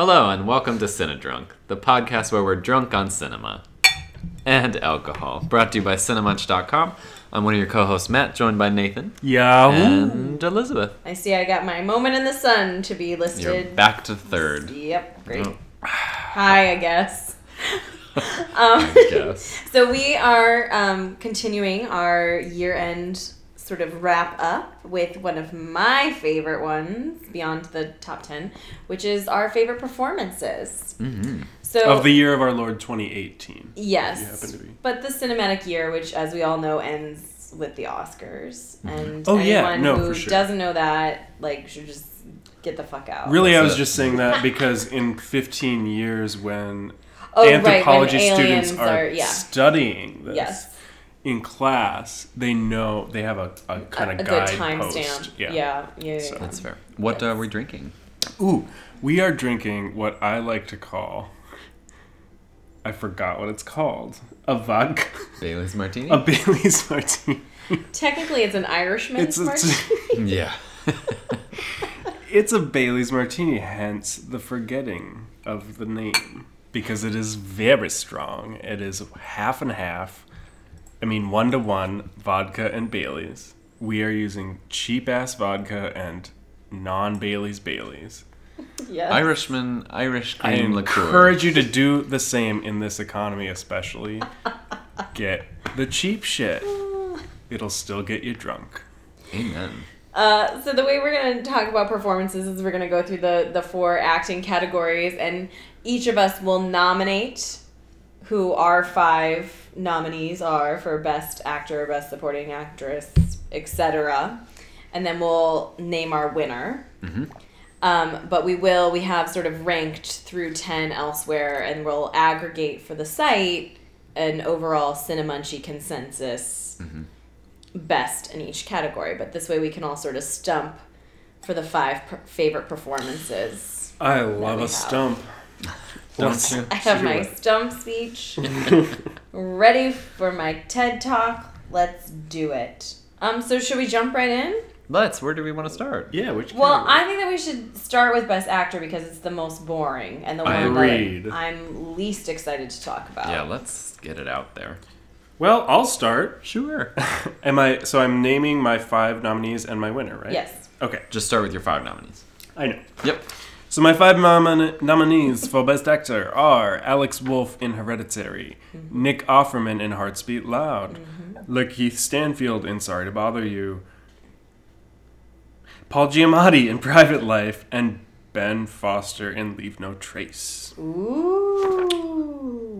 Hello and welcome to Cinedrunk, the podcast where we're drunk on cinema and alcohol. Brought to you by Cinemunch.com. I'm one of your co-hosts, Matt, joined by Nathan Yahoo! and Elizabeth. I see I got my moment in the sun to be You're listed. back to third. Yep, great. Oh. Hi, I guess. um, I guess. so we are um, continuing our year-end sort of wrap up with one of my favorite ones beyond the top 10 which is our favorite performances hmm so Of the year of our Lord 2018. yes You happen to be. but the cinematic year which as we all know ends with the oscars and Oh, yeah. anyone No, who for sure. doesn't know that like should just get the fuck out Really, I was it. just saying that because in 15 years, when oh, right, when anthropology aliens students are, yeah studying this yes in class, they know they have a, a kind of a guide good post. timestamp Yeah. yeah yeah, yeah, So- yeah. That's fair. What uh, are we drinking? Ooh, we are drinking what I like to call. I forgot what it's called. A vodka. Bailey's Martini? A Bailey's martini. technically it's an irishman It's a, yeah. it's a Bailey's martini, hence the forgetting of the name. Because it is very strong. It is half and half. I mean, one to one vodka and Bailey's. We are using cheap ass vodka and non Bailey's Bailey's. yes. Irishman, Irish I cream liqueur. encourage you to do the same in this economy, especially. Get the cheap shit. It'll still get you drunk. Amen. Uh, so the way we're gonna talk about performances is we're gonna go through the the four acting categories, and each of us will nominate who our five nominees are for best actor, best supporting actress, etc. And then we'll name our winner. hmm Um, but we will we have sort of ranked through ten elsewhere, and we'll aggregate for the site an overall Cinemunchy consensus Mhm. best in each category. But this way we can all sort of stump for the five per- favorite performances. I love a have. stump. Don't I have my stump speech ready for my TED talk. Let's do it. Um, so should we jump right in? Let's. Where do we want to start? Yeah, which Well, category? I think that we should start with Best Actor because it's the most boring and the one Agreed. that I'm least excited to talk about. Yeah, let's get it out there. Well, I'll start. Sure. Am I so I'm naming my five nominees and my winner, right? Yes. Okay, Just start with your five nominees. I know. Yep. So my five nomin- nominees for Best Actor are Alex Wolff in Hereditary, mm-hmm. Nick Offerman in Hearts Beat Loud, mm-hmm. Lakeith Stanfield in Sorry to Bother You, Paul Giamatti in Private Life, and Ben Foster in Leave No Trace. Ooh.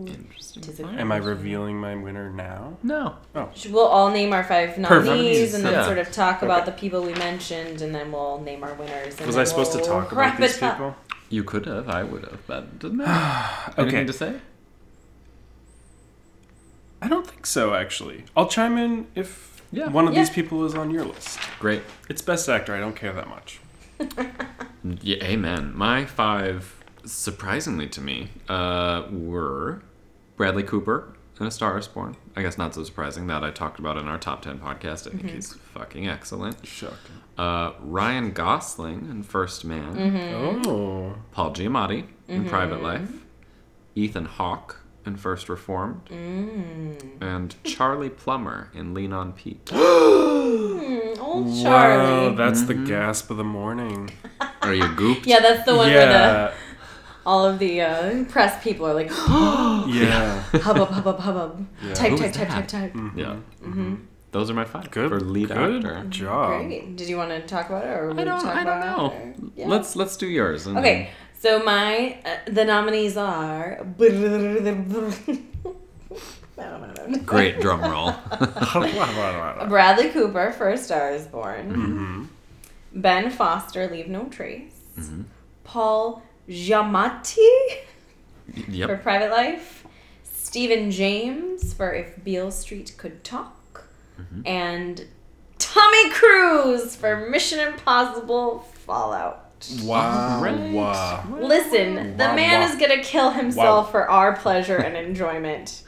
Interesting. Tis a- Am I revealing my winner now? No. Should- We'll all name our five nominees Nominees, and then yeah. sort of talk about the people we mentioned, and then we'll name our winners. And Was then I supposed to we'll talk about wrap these it up. people? You could have. I would have. But doesn't matter. Okay. Anything to say? I don't think so, actually. I'll chime in if Yeah. one of Yeah. these people is on your list. Great. It's Best Actor, I don't care that much. Yeah, amen. My five, surprisingly to me, uh, were Bradley Cooper in A Star Is Born. I guess not so surprising that I talked about in our top 10 podcast. I think mm-hmm. he's fucking excellent. Shocking. Uh, Ryan Gosling in First Man. Mm-hmm. Oh. Paul Giamatti in Private mm-hmm. Life. Ethan Hawke in First Reformed. Mm. And Charlie Plummer in Lean on Pete. Mm, old Charlie. Wow, that's the gasp of the morning. Are you gooped? yeah, that's the one where the yeah. All of the uh, press people are like Yeah. hubbub, hubbub, hubbub. Yeah. Type, Who type, was type, that? type, type. Yeah. Mm-hmm. Those are my five Good. for lead good actor. job. Great. Did you want to talk about it, or I don't. talk I don't about know. Yeah. Let's let's do yours. and Okay, so my uh, the nominees are. Great drum roll. Bradley Cooper for A Star Is Born. Mhm. Ben Foster, Leave No Trace. Mhm. Paul Giamatti for Private Life. Stephen James for If Beale Street Could Talk. Mm-hmm. And Tommy Cruise for Mission Impossible Fallout. Wow. Right. Wow. Listen, the Wow, man wow. is gonna kill himself Wow. for our pleasure and enjoyment.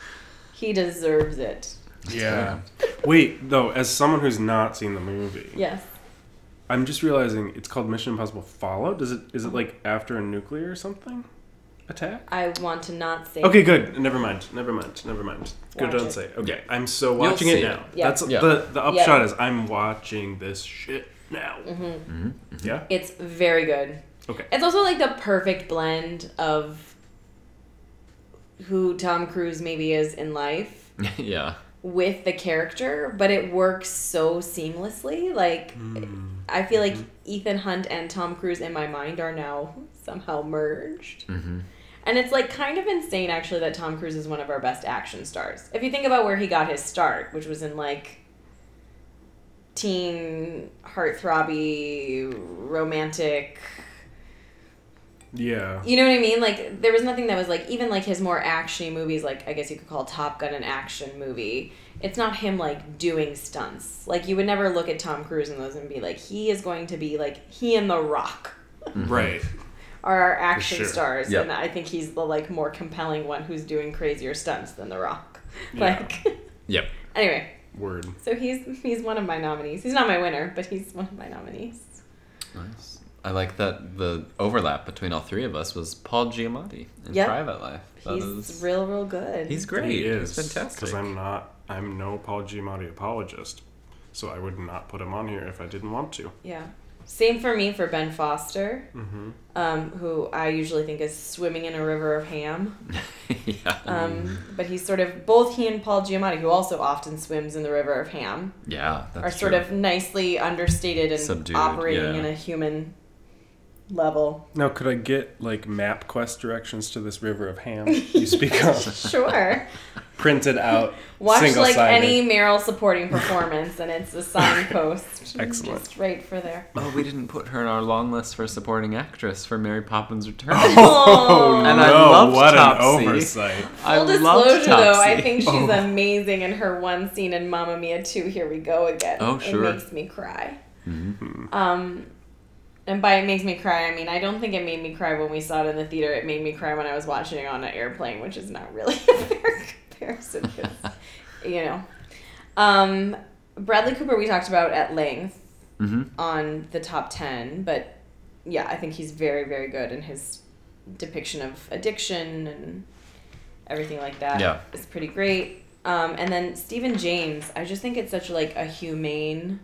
He deserves it. Yeah. Wait, though, as someone who's not seen the movie, Yes. I'm just realizing it's called Mission Impossible Fallout. Does it is it like after a nuclear or something attack? I want to not say. Okay, good. Never mind. Never mind. Never mind. Good, Watch don't it. say. Okay, Yeah. I'm so You'll watching see it it. now. Yeah. That's Yeah. the the Yeah. upshot is I'm watching this shit now. Mm-hmm. Yeah. It's very good. Okay. It's also like the perfect blend of who Tom Cruise maybe is in life yeah. with the character, but it works so seamlessly. Like, I feel like Ethan Hunt and Tom Cruise in my mind are now somehow merged. Mm-hmm. And it's like kind of insane actually that Tom Cruise is one of our best action stars. If you think about where he got his start, which was in like teen heartthrobby romantic Yeah. you know what I mean? Like there was nothing that was like even like his more actiony movies, like I guess you could call Top Gun an action movie. It's not him like doing stunts. Like you would never look at Tom Cruise in those and be like, he is going to be like he and The Rock mm-hmm. Right. are our action sure. stars, Yep. and I think he's the like more compelling one who's doing crazier stunts than The Rock. Yeah. Like Yep. anyway, Word. so he's he's one of my nominees. He's not my winner, but he's one of my nominees. Nice. I like that the overlap between all three of us was Paul Giamatti in Yep. Private Life. That He's is- real, real good. He's great. He He's is fantastic. Because I'm not. I'm no Paul Giamatti apologist, so I would not put him on here if I didn't want to. Yeah. Same for me for Ben Foster, Mm-hmm. um, who I usually think is swimming in a river of ham. yeah. Um, but he's sort of both he and Paul Giamatti, who also often swims in the river of ham, yeah. That's are sort true. of nicely understated and Subdued, operating yeah. in a human level. Now, could I get like MapQuest directions to this river of ham you speak of, Sure. printed out, Watch like single-sided? any Meryl supporting performance, and it's a signpost. Excellent. Just right for there. Oh, we didn't put her on our long list for supporting actress for Mary Poppins Return. Oh And no! I loved what Topsy. an oversight. I Full loved disclosure, though, I think she's Oh. amazing in her one scene in Mamma Mia 2. Here we go again. Oh, sure. It makes me cry. Mhm. Um, and by it makes me cry, I mean I don't think it made me cry when we saw it in the theater. It made me cry when I was watching it on an airplane, which is not really a fair comparison. you know, um, Bradley Cooper we talked about at length Mhm. on the top ten, but yeah, I think he's very very good in his depiction of addiction and everything like that. Yeah. it's pretty great. Um, and then Stephen James, I just think it's such like a humane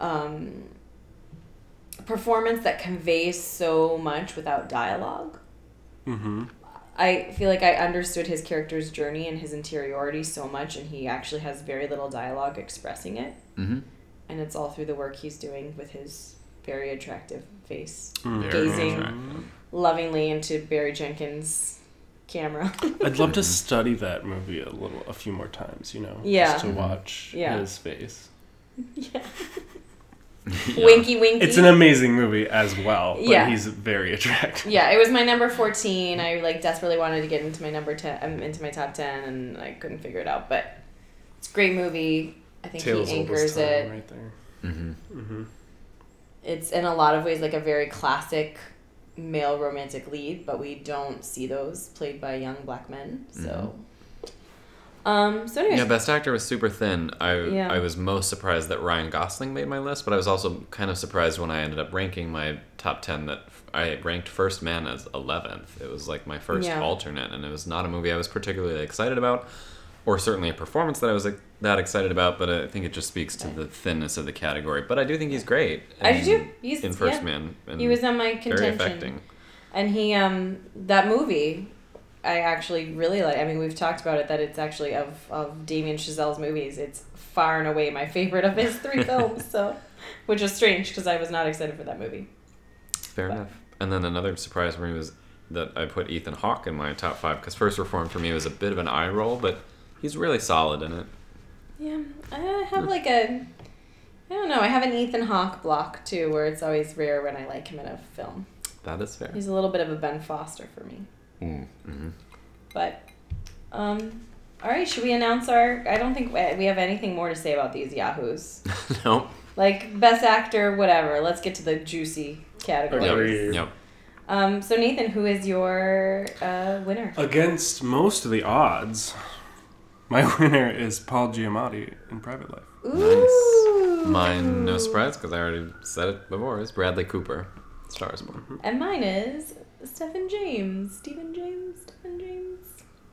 um, performance that conveys so much without dialogue. Mm-hmm. I feel like I understood his character's journey and his interiority so much, and he actually has very little dialogue expressing it. Mhm. And it's all through the work he's doing with his very attractive face, Mm. Very Gazing. attractive. lovingly into Barry Jenkins' camera. I'd love to study that movie a little, a few more times. You know, Yeah. just to watch Yeah. his face. yeah. Yeah. Winky, winky. It's an amazing movie as well, but Yeah. he's very attractive. Yeah, it was my number fourteen. I like desperately wanted to get into my number ten, um, into my top ten, and I couldn't figure it out. But it's a great movie. I think Tales he anchors time, it. right there. Mhm. Mm-hmm. It's in a lot of ways like a very classic male romantic lead, but we don't see those played by young black men. So, um, so anyways, Yeah, best actor was super thin. I Yeah. I was most surprised that Ryan Gosling made my list, but I was also kind of surprised when I ended up ranking my top ten that I ranked First Man as eleventh. It was like my first Yeah. alternate, and it was not a movie I was particularly excited about, or certainly a performance that I was like, that excited about. But I think it just speaks to the thinness of the category. But I do think he's great. I do too. He's- in First yeah. Man. He was on my contention. very affecting. And he, um, that movie, I actually really like. I mean, we've talked about it that it's actually of of Damien Chazelle's movies. It's far and away my favorite of his three films. So, which is strange because I was not excited for that movie. Fair But- enough. And then another surprise for me was that I put Ethan Hawke in my top five because First Reformed for me was a bit of an eye roll, but he's really solid in it. Yeah, I have like a. I don't know. I have an Ethan Hawke block too, where it's always rare when I like him in a film. That is fair. He's a little bit of a Ben Foster for me. Mm-hmm. But, um, all right. Should we announce our? I don't think we we have anything more to say about these yahoos. nope. Like best actor, whatever. Let's get to the juicy categories. Yep. Agreed. Yep. Um, so Nathan, who is your uh, winner? Against most of the odds, my winner is Paul Giamatti in Private Life. Ooh. Mine, no surprise, because I already said it before, is Bradley Cooper, Star is Born. And mine is Stephen James. Stephen James. Stephen James.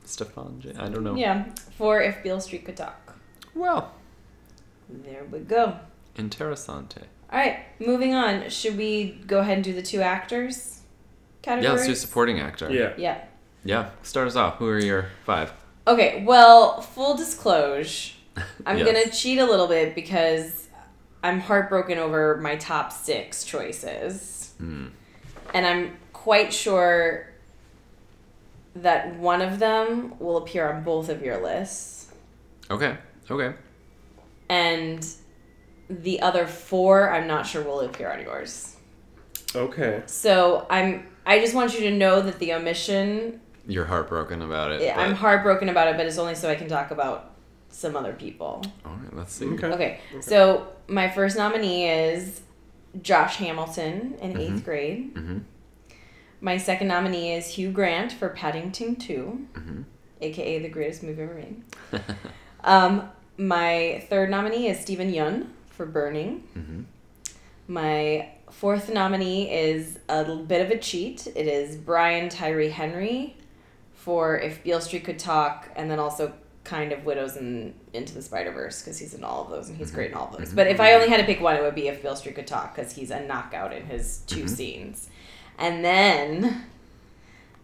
Stefan I don't know. Yeah. For if Beale Street could talk. Well, There we go. interessante. All right, moving on. Should we go ahead and do the two actors Yeah, let's do supporting actor. Yeah. Yeah. Yeah, start us off. Who are your five? Okay, well, full disclosure, I'm Yes. gonna cheat a little bit because I'm heartbroken over my top six choices. Hmm. And I'm quite sure that one of them will appear on both of your lists. Okay, okay. And the other four, I'm not sure will appear on yours. Okay. So I'm I just want you to know that the omission You're heartbroken about it. Yeah, I'm heartbroken about it, but it's only so I can talk about some other people. All right, let's see. Okay. Okay, so my first nominee is Josh Hamilton in eighth grade. Mhm. My second nominee is Hugh Grant for Paddington 2, Mhm. aka the greatest movie ever made. um, my third nominee is Steven Yeun for Burning. Mhm. My fourth nominee is a little bit of a cheat. It is Brian Tyree Henry for If Beale Street Could Talk, and then also kind of Widows and Into the Spider Verse because he's in all of those and he's great in mm-hmm. all of those. Mm-hmm. But if I only had to pick one, it would be If Beale Street Could Talk because he's a knockout in his 2 mm-hmm. scenes. And then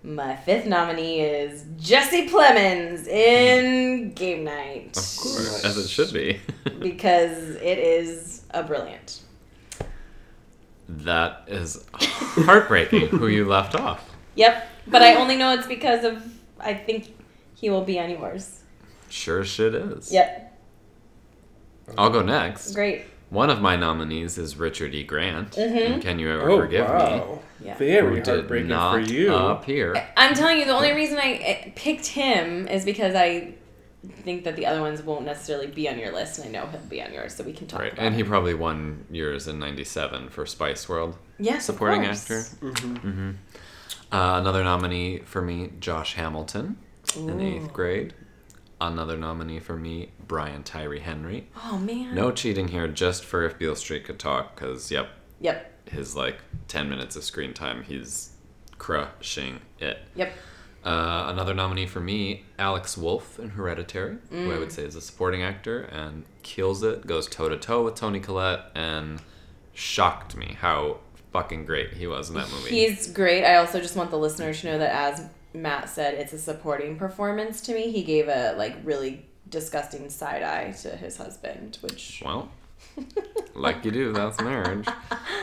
my fifth nominee is Jesse Plemons in Game Night Of course, as it should be. because it is a brilliant. that is heartbreaking. who you left off? Yep, but I only know it's because of I think he will be on yours. Sure, shit is. Yep, I'll go next. great. One of my nominees is Richard E. Grant. Mhm. And can you ever Oh forgive me? wow. Yeah. Very Who did heartbreaking not for you. appear. I'm telling you, the only reason I picked him is because I think that the other ones won't necessarily be on your list, and I know he'll be on yours, so we can talk Right, about and he probably won yours in '97 for Spice World, yes, supporting course. actor. Mm-hmm. Uh, another nominee for me, Josh Hamilton, in eighth grade. Another nominee for me, Brian Tyree Henry. Oh man. No cheating here, just for if Beale Street could talk, because yep, Yep. his like 10 minutes of screen time, he's crushing it. Yep. Uh, another nominee for me, Alex Wolff in Hereditary, who I would say is a supporting actor and kills it, goes toe to toe with Toni Collette, and shocked me how fucking great he was in that movie. He's great. I also just want the listener to know that as Matt said, it's a supporting performance to me. He gave a like really disgusting side eye to his husband, which well, like you do, that's marriage.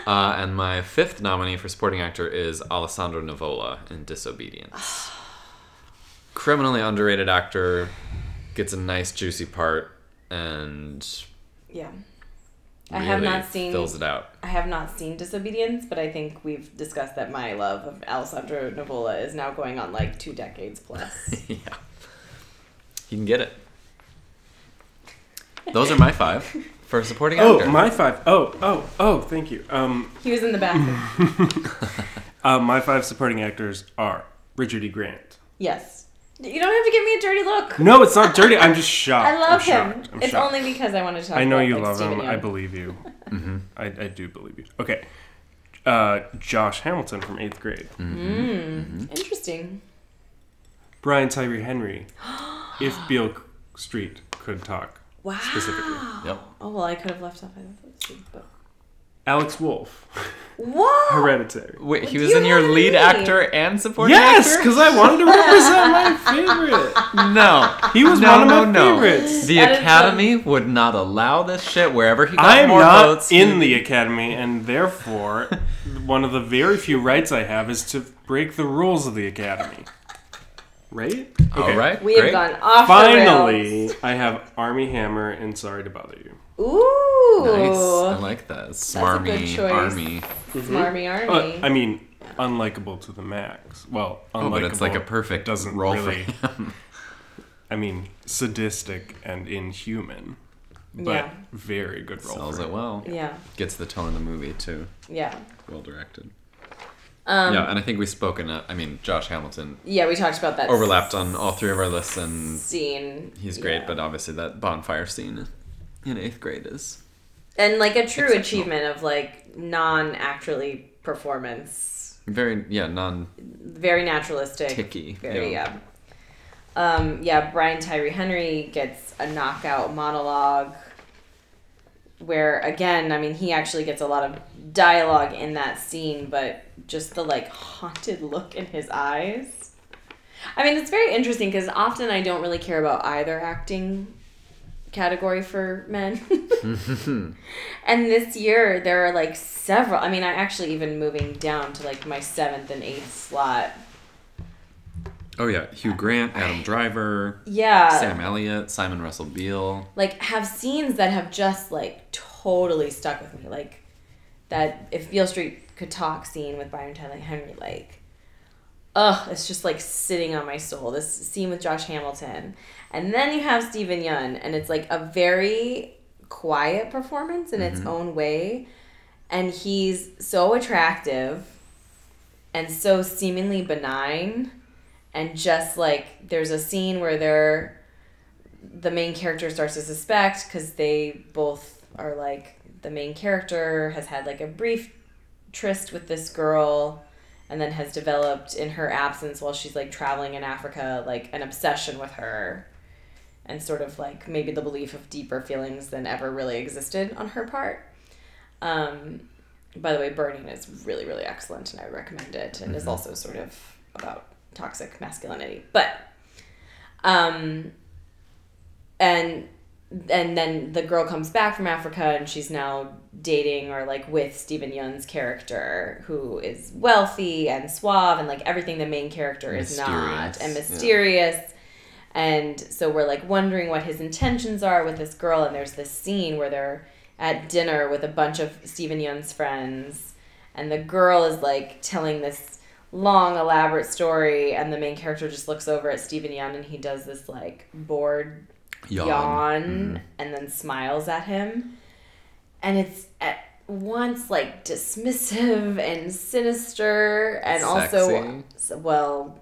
Uh, and my fifth nominee for supporting actor is Alessandro Nivola in Disobedience. Criminally underrated actor, gets a nice juicy part, and yeah. I have not seen fills it out. I have not seen Disobedience, but I think we've discussed that my love of Alessandro Nivola is now going on like two decades plus. yeah. You can get it. Those are my five for supporting actor. Oh, my five. Oh, oh, oh. Thank you. Um, he was in the bathroom. uh, my five supporting actors are Richard E. Grant. yes. You don't have to give me a dirty look. No, it's not dirty. I'm just shocked. I love I'm him. I'm it's shocked. only because I want to talk. To him. I know about, you like, love Stephen him. I believe you. Mm-hmm. I, I do believe you. Okay. Uh, Josh Hamilton from eighth grade. Mm, Interesting. Brian Tyree Henry. if Beale Street could talk. Wow. Specifically. Yep. Oh well, I could have left off either of those two, but Alex Wolff. what? Hereditary. Wait, he You was in your lead me. actor and supporting Yes, actor? because I wanted to represent my favorite. No. He was no, one no, of my no. favorites. The That is Academy would not allow this shit wherever he got I am more not votes. in he- the academy, and therefore, one of the very few rights I have is to break the rules of the academy. Right? Okay. All right. We great. have gone off Finally, I have Armie Hammer and Sorry to Bother You. The rails. Ooh. Nice. I like that. a good choice. army. Smarmy Army. Uh, I mean, unlikable to the max. Well, unlikable. Oh, but it's like a perfect doesn't role really. for him. I mean, sadistic and inhuman, but Yeah. very good role. Sells for it well. yeah. Gets the tone of the movie too. Yeah. Well directed. Um, yeah, and I think we've spoken. Uh, I mean, Josh Hamilton yeah, we talked about that. overlapped on all three of our lists, and scene. he's great. Yeah. But obviously, that bonfire scene in eighth grade is and like a true achievement of like non actually performance, Very yeah, non very naturalistic, ticky. very yeah. yeah. Um, yeah, Brian Tyree Henry gets a knockout monologue where again, I mean, he actually gets a lot of dialogue in that scene, but just the like haunted look in his eyes. I mean, it's very interesting because often I don't really care about either acting category for men. and this year there are like several. I mean, I actually even moving down to like my seventh and eighth slot. Oh yeah, Hugh Grant, Adam Driver, Yeah. Sam Elliott, Simon Russell Beale. like have scenes that have just like totally stuck with me. Like that if Beale Street could talk scene with Brian Tyler Henry, like ugh, it's just like sitting on my soul. This scene with Josh Hamilton. And then you have Steven Yeun, and it's like a very quiet performance in its mm-hmm. own way. And he's so attractive and so seemingly benign. And just like there's a scene where they're the main character starts to suspect because they both are like the main character has had like a brief tryst with this girl and then has developed in her absence while she's like traveling in Africa like an obsession with her and sort of like maybe the belief of deeper feelings than ever really existed on her part. Um, by the way, Burning is really, really excellent and I recommend it and is also sort of about toxic masculinity. But um and and then the girl comes back from Africa and she's now dating or like with Steven Yeun's character who is wealthy and suave and like everything the main character is not Mysterious, and yeah. mysterious. And so we're like wondering what his intentions are with this girl and there's this scene where they're at dinner with a bunch of Steven Yeun's friends and the girl is like telling this long elaborate story and the main character just looks over at Steven Yeun and he does this like bored Yawn. yawn, Mhm. and then smiles at him. And it's at once like dismissive and sinister and also well,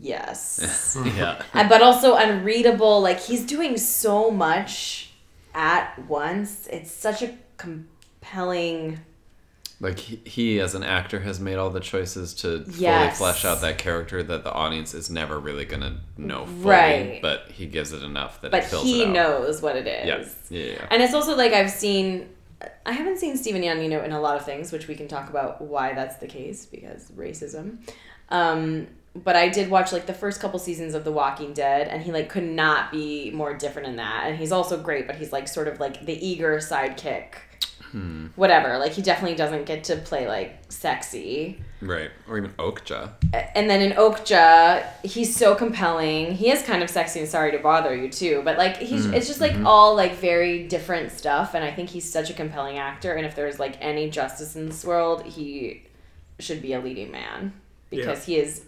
yes. yeah. But also unreadable. Like he's doing so much at once. It's such a compelling Like he, he, as an actor, has made all the choices to Yes. fully flesh out that character that the audience is never really gonna know fully. Right. But he gives it enough that but he knows what it is. Yeah. Yeah. yeah. And it's also like I've seen, I haven't seen Stephen know, in a lot of things, which we can talk about why that's the case because racism. Um, but I did watch like the first couple seasons of The Walking Dead, and he like could not be more different in that. And he's also great, but he's like sort of like the eager sidekick. Hmm. Whatever. Like he definitely doesn't get to play like sexy. Right. Or even Okja. And then in Okja, he's so compelling. He is kind of sexy and sorry to bother you too, but like he's Mm, it's just like mhm. all like very different stuff and I think he's such a compelling actor and if there's like any justice in this world, he should be a leading man because he is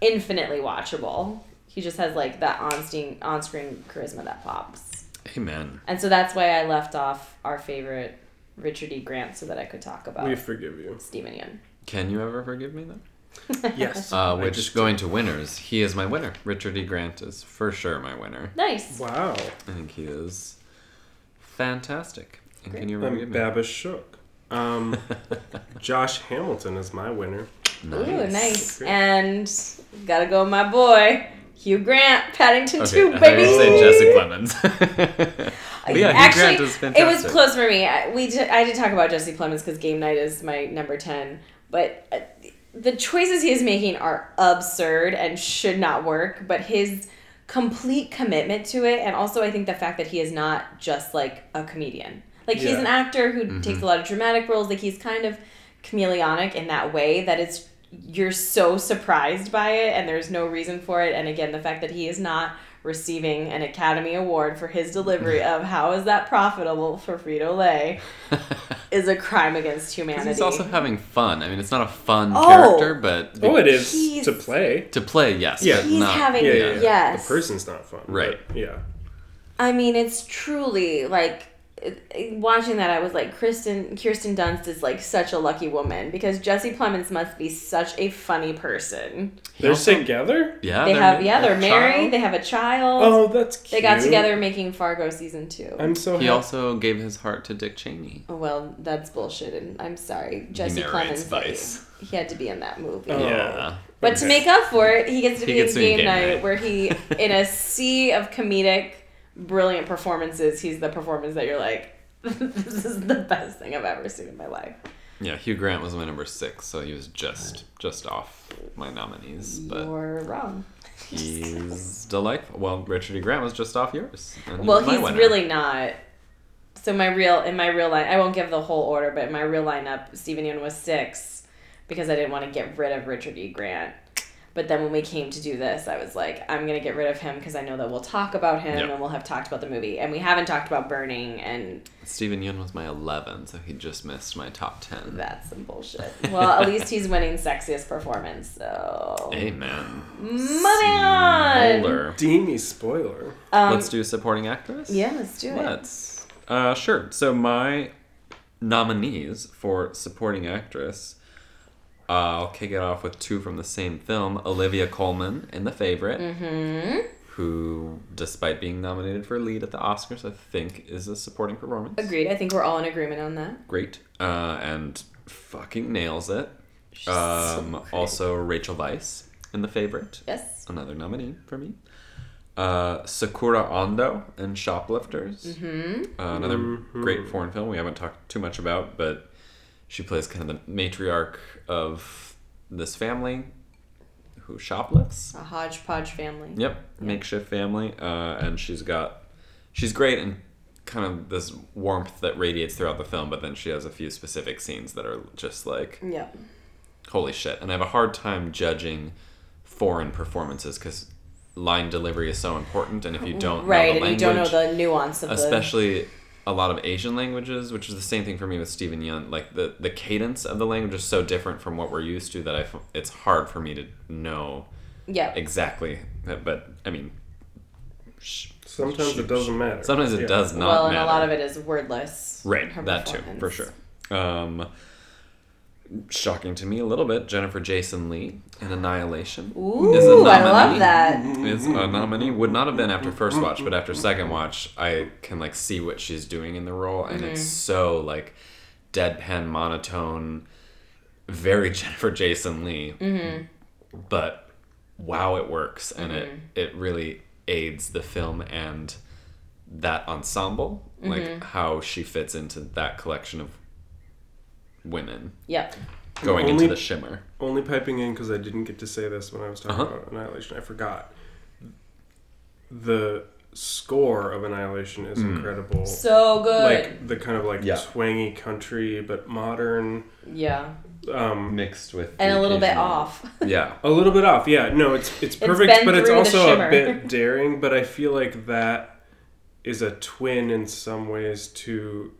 infinitely watchable. He just has like that on-screen on-screen charisma that pops. Amen. And so that's why I left off our favorite Richard E. Grant so that I could talk about We forgive you. Steven Yeun. Can you ever forgive me though? Yes. Uh, I which just- going to winners, he is my winner. Richard E. Grant is for sure my winner. Nice. Wow. I think he is fantastic. And can you ever I'm me? Babish shook. Um, Josh Hamilton is my winner. Ooh, nice. Great. And gotta go, my boy, Hugh Grant, Paddington Okay, Two, I thought baby. you were saying Jesse Plemons. Yeah, Actually, it was close for me. I, we did, I did talk about Jesse Plemons because Game Night is my number ten, but uh, the choices he is making are absurd and should not work. But his complete commitment to it, and also I think the fact that he is not just like a comedian. Like he's an actor who Mm-hmm. takes a lot of dramatic roles. Like he's kind of chameleonic in that way that it's you're so surprised by it and there's no reason for it. And again, the fact that he is not receiving an Academy Award for his delivery of how is that profitable for Frito Lay is a crime against humanity. he's also having fun. I mean, it's not a fun Oh. character, but Oh, it is to play. to play, yes. Yeah. He's not, having- Yeah, yeah, yeah. Yes. The person's not fun. Right. but yeah. I mean, it's truly like watching that, I was like, Kristen Kirsten Dunst is like such a lucky woman because Jesse Plemons must be such a funny person. They're also- together. Yeah, they have ma- yeah, they're married. child. They have a child. Oh, that's cute. they got together making Fargo season two. I'm so He happy. also gave his heart to Dick Cheney. Oh, well, that's bullshit, and I'm sorry, Jesse narrates Plemons. Vice. He had to be in that movie. Oh. Yeah. But to make up for it, he gets to He be gets in to be in game, Game night, Night. where he, in a sea of comedic, brilliant performances, he's the performance that you're like, this is the best thing I've ever seen in my life. Yeah, Hugh Grant was my number six, so he was just just off my nominees. But You're wrong. he's delightful. Well, Richard E. Grant was just off yours. Well, he's winner. really not. So my real in my real line, I won't give the whole order, but in my real lineup, Steven Yeun was six because I didn't want to get rid of Richard E. Grant. But then when we came to do this, I was like, I'm gonna get rid of him because I know that we'll talk about him Yep. and we'll have talked about the movie, and we haven't talked about Burning, and Steven Yeun was my eleven, so he just missed my top ten. that's some bullshit. Well, at least he's winning sexiest performance, so Amen. moving on. Bowler. Deemy spoiler. Um, Let's do supporting actress. yeah, let's do it. Let's. Uh, sure. So my nominees for supporting actress. Uh, I'll kick it off with two from the same film. Olivia Colman in The Favorite, Mm-hmm. who, despite being nominated for lead at the Oscars, I think is a supporting performance. Agreed. I think we're all in agreement on that. Great. Uh, and fucking nails it. She's so Um, great. also, Rachel Weisz in The Favorite, Yes. another nominee for me. Uh, Sakura Ando in Shoplifters. Mm-hmm. Uh, another Mhm. great foreign film we haven't talked too much about, but she plays kind of the matriarch of this family who shoplifts. A hodgepodge family. Yep, Yeah. makeshift family, uh, and she's got she's great and kind of this warmth that radiates throughout the film, but then she has a few specific scenes that are just like Yeah. holy shit. And I have a hard time judging foreign performances because line delivery is so important, and if you don't right, know the and language, you don't know the nuance of especially a lot of Asian languages, which is the same thing for me with Steven Yeun. Like the the cadence of the language is so different from what we're used to that I f- it's hard for me to know. Yeah. exactly. But I mean, sh- Sometimes sh- it doesn't matter. Sometimes it Yeah. does not matter. well, and matter. a lot of it is wordless. Right, that too, for sure. Um, shocking to me a little bit, Jennifer Jason Lee in Annihilation Ooh, is a I love that. Is a nominee. Would not have been after first watch, but after second watch, I can like see what she's doing in the role, and it's mm-hmm. so like deadpan, monotone, very Jennifer Jason Lee. Mm-hmm. But wow, it works, and it mm-hmm. it really aids the film and that ensemble, like how she fits into that collection of women Yep. going Only- into the shimmer. Only piping in because I didn't get to say this when I was talking Uh-huh. about Annihilation. I forgot. The score of Annihilation is Mm. incredible. So good. Like the kind of like Yeah. twangy country but modern. yeah. Um, Mixed with And a little bit off. Yeah, a little bit off, yeah. No, it's it's been perfect, but it's also a bit daring. But I feel like that is a twin in some ways to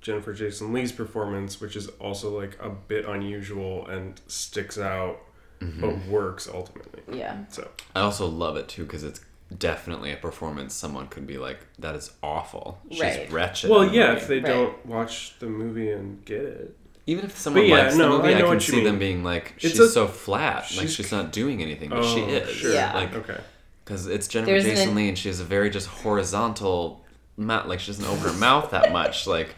Jennifer Jason Lee's performance, which is also like a bit unusual and sticks out, Mm-hmm. but works ultimately. Yeah. So I also love it too because it's definitely a performance someone could be like, "That is awful. She's Right. wretched." well, yeah, movie." if they Right. don't watch the movie and get it. even if someone yeah, likes no, the movie, I I, can what you see them being like, It's "She's a- so flat. like she's- she's not doing anything, but she Oh, is." sure. Yeah. Like, Okay. because it's Jennifer There's an- Jason Lee, and she has a very just horizontal. Mouth, like she doesn't open her mouth that much. Like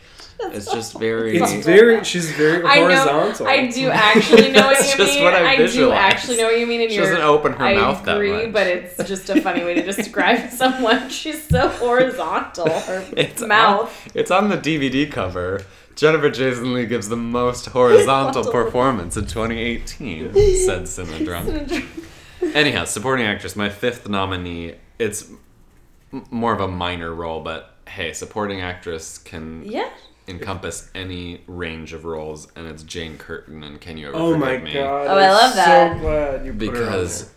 it's just very. It's very. She's very I know. horizontal. I do actually know what you just mean. what I do actually know what you mean. And She you're, doesn't open her I mouth that agree, much. but it's just a funny way to describe someone. She's so horizontal. Her It's mouth. On, it's on the DVD cover. Jennifer Jason Lee gives the most horizontal Horizontal. performance in 2018, said Cinedrunk. Anyhow, supporting actress, my fifth nominee. It's m- more of a minor role, but hey, supporting actress can yeah. Encompass any range of roles, and it's Jane Curtin and Can You Ever Oh Forgive my Me? god! Oh, I I'm love that. So glad you put her on Because, there.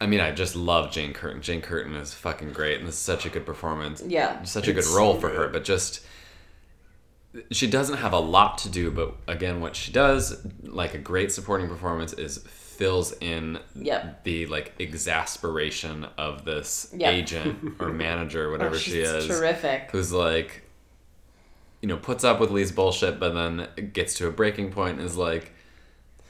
I mean, I just love Jane Curtin. Jane Curtin is fucking great, and this is such a good performance. Yeah. such a good It's role so for her, good. but just she doesn't have a lot to do. But again, what she does, like a great supporting performance, is fills in Yep. the like exasperation of this Yep. agent or manager, oh, whatever Oh, she she's is, Terrific. who's like you know, puts up with Lee's bullshit, but then gets to a breaking point and is like,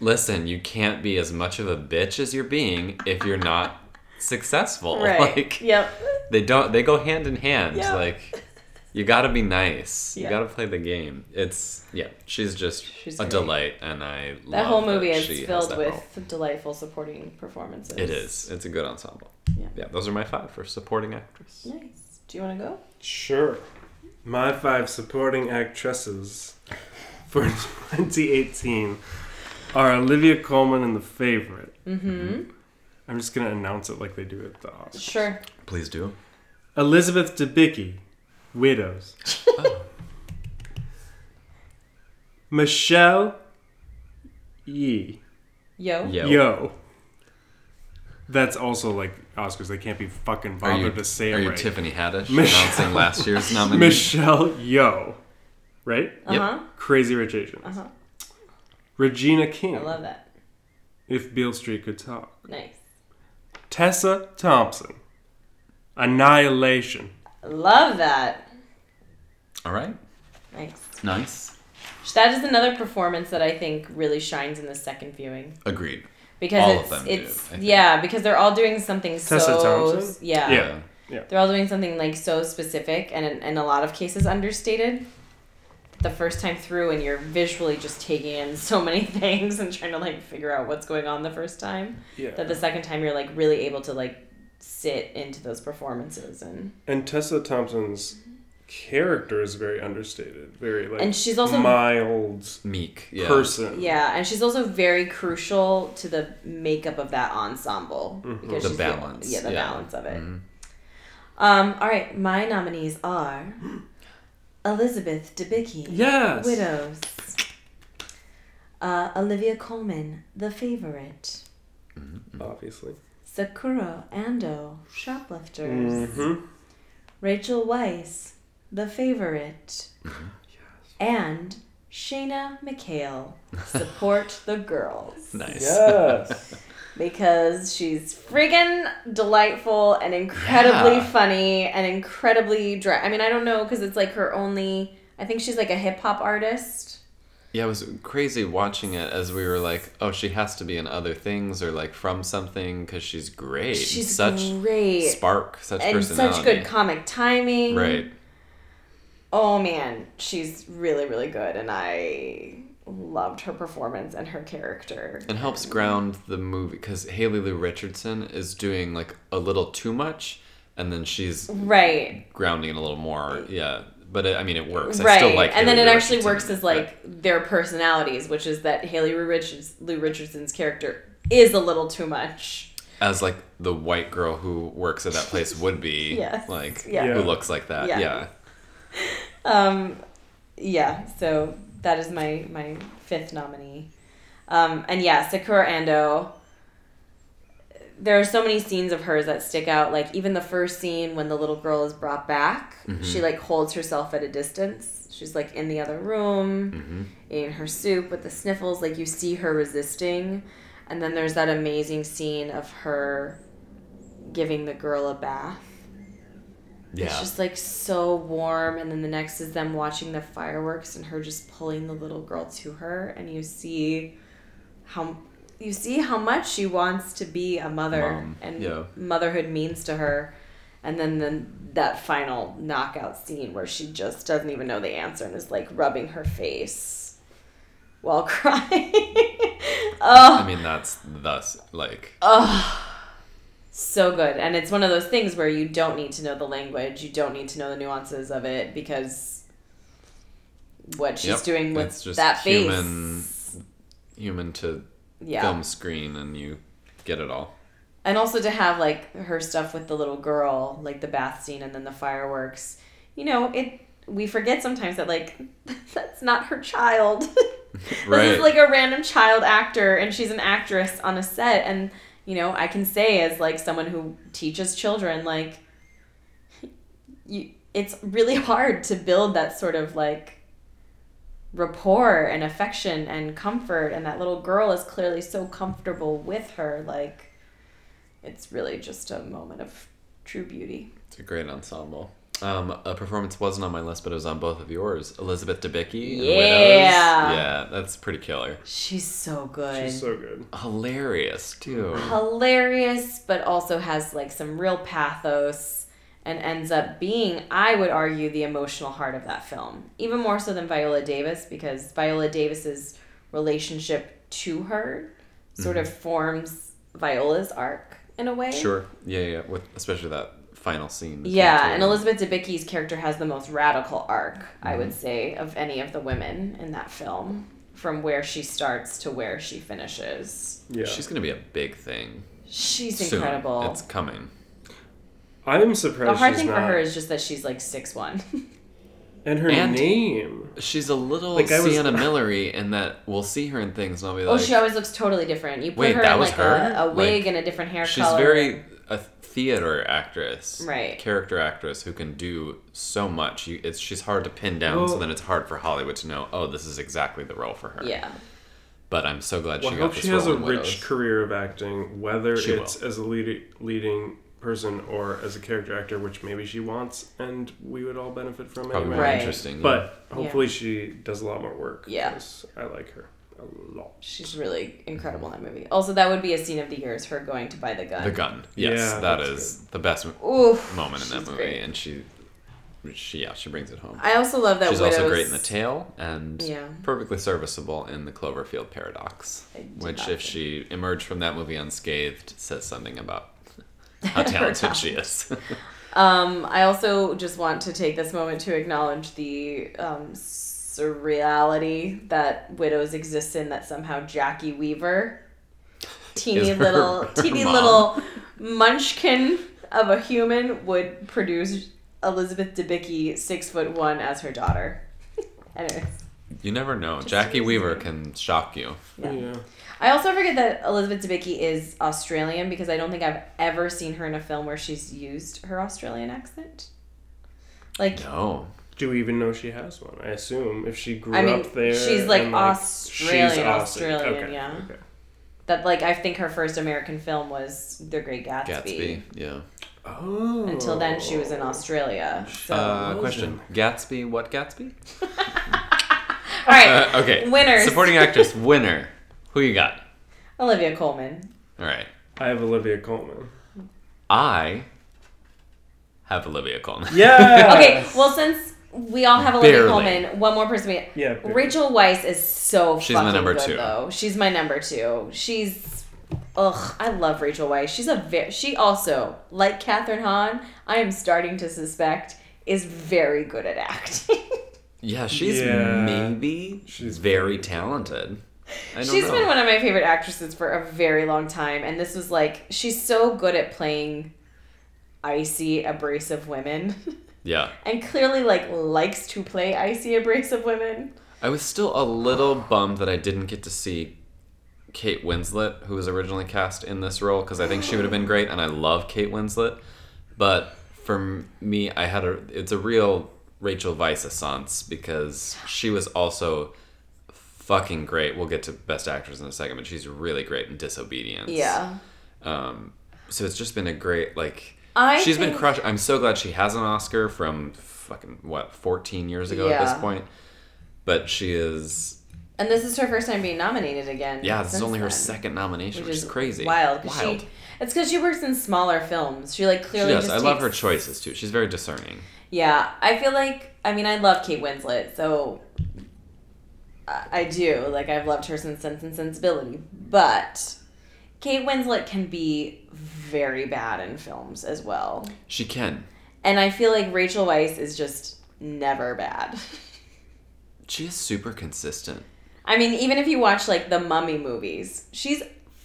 listen, you can't be as much of a bitch as you're being if you're not successful. Right. Like, yep. they don't, they go hand in hand. Yep. Like, you gotta be nice. You gotta play the game. It's, yeah, she's just She's a great. delight, and I That love whole movie is she filled with role. delightful supporting performances. It is. It's a good ensemble. Yeah. Yeah, those are my five for supporting actress. Nice. Do you want to go? Sure. My five supporting actresses for 2018 are Olivia Colman in The Favorite. Mm-hmm. I'm just gonna announce it like they do at the Oscars. Sure. Please do. Elizabeth Debicki, Widows. Michelle Yee. Yo. Yo. Yo. That's also like Oscars. They can't be fucking bothered you, to say it. are you right. Tiffany Haddish Mich- announcing last year's nominee? Michelle Yo. Right? Uh huh. Crazy Rich Asians. Uh huh. Regina King. I love that. If Beale Street Could Talk. Nice. Tessa Thompson. Annihilation. Love that. All right. Nice. Nice. That is another performance that I think really shines in the second viewing Agreed. Because All of it's them it's I yeah because they're all doing something Tessa so Thompson? yeah. Yeah. they're all doing something like so specific and in, in a lot of cases understated the first time through and you're visually just taking in so many things and trying to like figure out what's going on the first time Yeah. that the second time you're like really able to like sit into those performances and And Tessa Thompson's character is very understated. Very like And she's also- mild Meek. Yeah. person. yeah and she's also very crucial to the makeup of that ensemble Mhm. because The she's balance, yeah the yeah. balance of it Mhm. um all right my nominees are elizabeth debicki Yes. widows uh, olivia colman the favorite Obviously. sakura ando shoplifters Mm-hmm. rachel weisz the favorite Mm-hmm. and shayna mchayle support the girls Nice. Yes. because she's friggin' delightful and incredibly Yeah. funny and incredibly dry. I mean, I don't know because it's like her only. I think she's like a hip hop artist. Yeah, it was crazy watching it as we were like, oh, she has to be in other things or like from something because she's great. She's such great spark, such and personality. such good comic timing. Right. Oh man, she's really really good, and I loved her performance and her character. And helps ground the movie because Haley Lu Richardson is doing like a little too much, and then she's Right. grounding it a little more. Yeah, but it, I mean, it works. I right. still like. and then it Lu actually Richardson works it, as but- like their personalities, which is that Haley Lu, Richards, Lu Richardson's character is a little too much. as like the white girl who works at that place would be. Yes. Like Yeah. Yeah. who looks like that. Yeah. Yeah. Um, yeah, so that is my my fifth nominee. Um, and yeah, Sakura Ando. There are so many scenes of hers that stick out. Like even the first scene when the little girl is brought back, she like holds herself at a distance. She's like in the other room, hmm eating her soup with the sniffles. Like you see her resisting, and then there's that amazing scene of her giving the girl a bath. Yeah. It's just like so warm, and then the next is them watching the fireworks and her just pulling the little girl to her, and you see how you see how much she wants to be a mother Mom, and yeah. motherhood means to her. And then the, that final knockout scene where she just doesn't even know the answer and is like rubbing her face while crying. oh, I mean, that's thus like. Oh, so good. And it's one of those things where you don't need to know the language, you don't need to know the nuances of it because what she's Yep, doing with it's just that face. human- Human to yeah. film screen, and you get it all. And also to have like her stuff with the little girl, like the bath scene and then the fireworks. You know, it we forget sometimes that like that's not her child. Right. This is like a random child actor, and she's an actress on a set. And you know, I can say as like someone who teaches children, like you, it's really hard to build that sort of like rapport and affection and comfort. And that little girl is clearly so comfortable with her, like it's really just a moment of true beauty. It's a great ensemble. Um, a performance wasn't on my list, but it was on both of yours. Elizabeth Debicki. in Yeah. Widows. Yeah, that's pretty killer. She's so good. She's so good. Hilarious too. hilarious, but also has like some real pathos and ends up being, I would argue, the emotional heart of that film. Even more so than Viola Davis, because Viola Davis's relationship to her sort of forms Viola's arc in a way. Sure. Yeah, yeah. With especially that final scene. Yeah, and. Elizabeth Debicki's character has the most radical arc, I Mm-hmm. would say, of any of the women in that film, from where she starts to where she finishes. Yeah. She's gonna be a big thing. She's soon. incredible. It's coming. I'm surprised. The hard she's thing for her is just that she's like six one. and her And- name. She's a little Like, I was- Sienna Millery in that we'll see her in things and I'll be like, oh, she always looks totally different. You put Wait, her that in was like her? A, a wig Like, and a different hair she's color. very a theater actress, Right. Character actress who can do so much. You, it's she's hard to pin down, so then it's hard for Hollywood to know. Oh, this is exactly the role for her. yeah. But I'm so glad Well, she I got hope this she has a in rich Widows. career of acting, whether She it's will. as a lead, leading person or as a character actor, which maybe she wants, and we would all benefit from it. Probably anyway. more Right. interesting. But hopefully she does a lot more work. Yeah. 'cause I like her a lot. She's really incredible in that movie. Also, that would be a scene of the year is her going to buy the gun. the gun, yes, Yeah, that's is the best Oof. moment in that movie, great. and she, she, yeah, she brings it home. I also love that She's Widows. also great in the Tale and Yeah. perfectly serviceable in the Cloverfield paradox. Which, if see. she emerged from that movie unscathed, says something about how talented she is. Um, I also just want to take this moment to acknowledge the um, surreality that Widows exist in. That somehow Jacki Weaver, teeny her- little, her teeny mom. little munchkin of a human, would produce Elizabeth Debicki, six foot one, as her daughter. Anyways, you never know. Just Jacki amazing. Weaver can shock you. yeah. Yeah. I also forget that Elizabeth Debicki is Australian because I don't think I've ever seen her in a film where she's used her Australian accent. Like No. Do we even know she has one? I assume if she grew I mean, up there. she's, like, and, Australian, she's Aussie. Australian, Okay, yeah. Okay. that, like I think her first American film was The Great Gatsby. Gatsby. Yeah. Oh. Until then, she was in Australia. So, Uh, question. Gatsby. What Gatsby? all right, Uh, okay. Winners. Supporting actress winner. Who you got? Olivia Colman. All right. I have Olivia Colman. I have Olivia Colman. Yeah. Okay, well since we all have Olivia Barely. Colman, one more person. We, Yeah, barely. Rachel Weisz is so She's my number good two. though. She's my number two. She's ugh, I love Rachel Weisz. She's a very she also like Kathryn Hahn. I am starting to suspect is very good at acting. Yeah, she's Yeah. maybe She's very very talented. I don't She's know. been one of my favorite actresses for a very long time, and this was like she's so good at playing icy, abrasive women, yeah. and clearly like likes to play icy, abrasive women. I was still a little bummed that I didn't get to see Kate Winslet, who was originally cast in this role, because I think she would have been great, and I love Kate Winslet. But for me, I had a it's a real Rachel Weisz essence because she was also fucking great. We'll get to Best Actress in a second, but she's really great in Disobedience. Yeah, Um, so it's just been a great like. I she's been crushed. I'm so glad she has an Oscar from fucking what 14 years ago at this point. But she is and this is her first time being nominated again. yeah. This is only her then, second nomination, which, is crazy. Wild, Wild. She, it's because she works in smaller films. She like She clearly. does. just I love her choices too. She's very discerning. Yeah, I feel like I mean I love Kate Winslet, so I, I do like I've loved her since Sense and Sensibility, but Kate Winslet can be very bad in films as well, She can. and I feel like Rachel Weisz is just never bad. She is super consistent. I mean, even if you watch like the Mummy movies, she's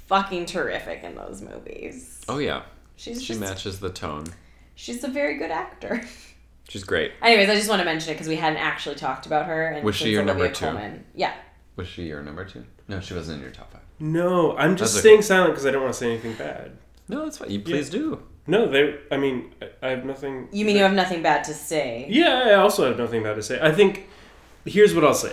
fucking terrific in those movies. Oh yeah. She's She just, matches the tone. she's a very good actor. She's great. Anyways, I just want to mention it because we hadn't actually talked about her. And Was she your Olivia number two? Colman- Yeah. Was she your number two? No, she wasn't in your top five. No, I'm just That's okay. staying silent because I don't want to say anything bad. No, that's fine. You please do. No, they. I mean, I- I have nothing. You mean you have nothing bad to say? Yeah, I also have nothing bad to say. I think here's what I'll say.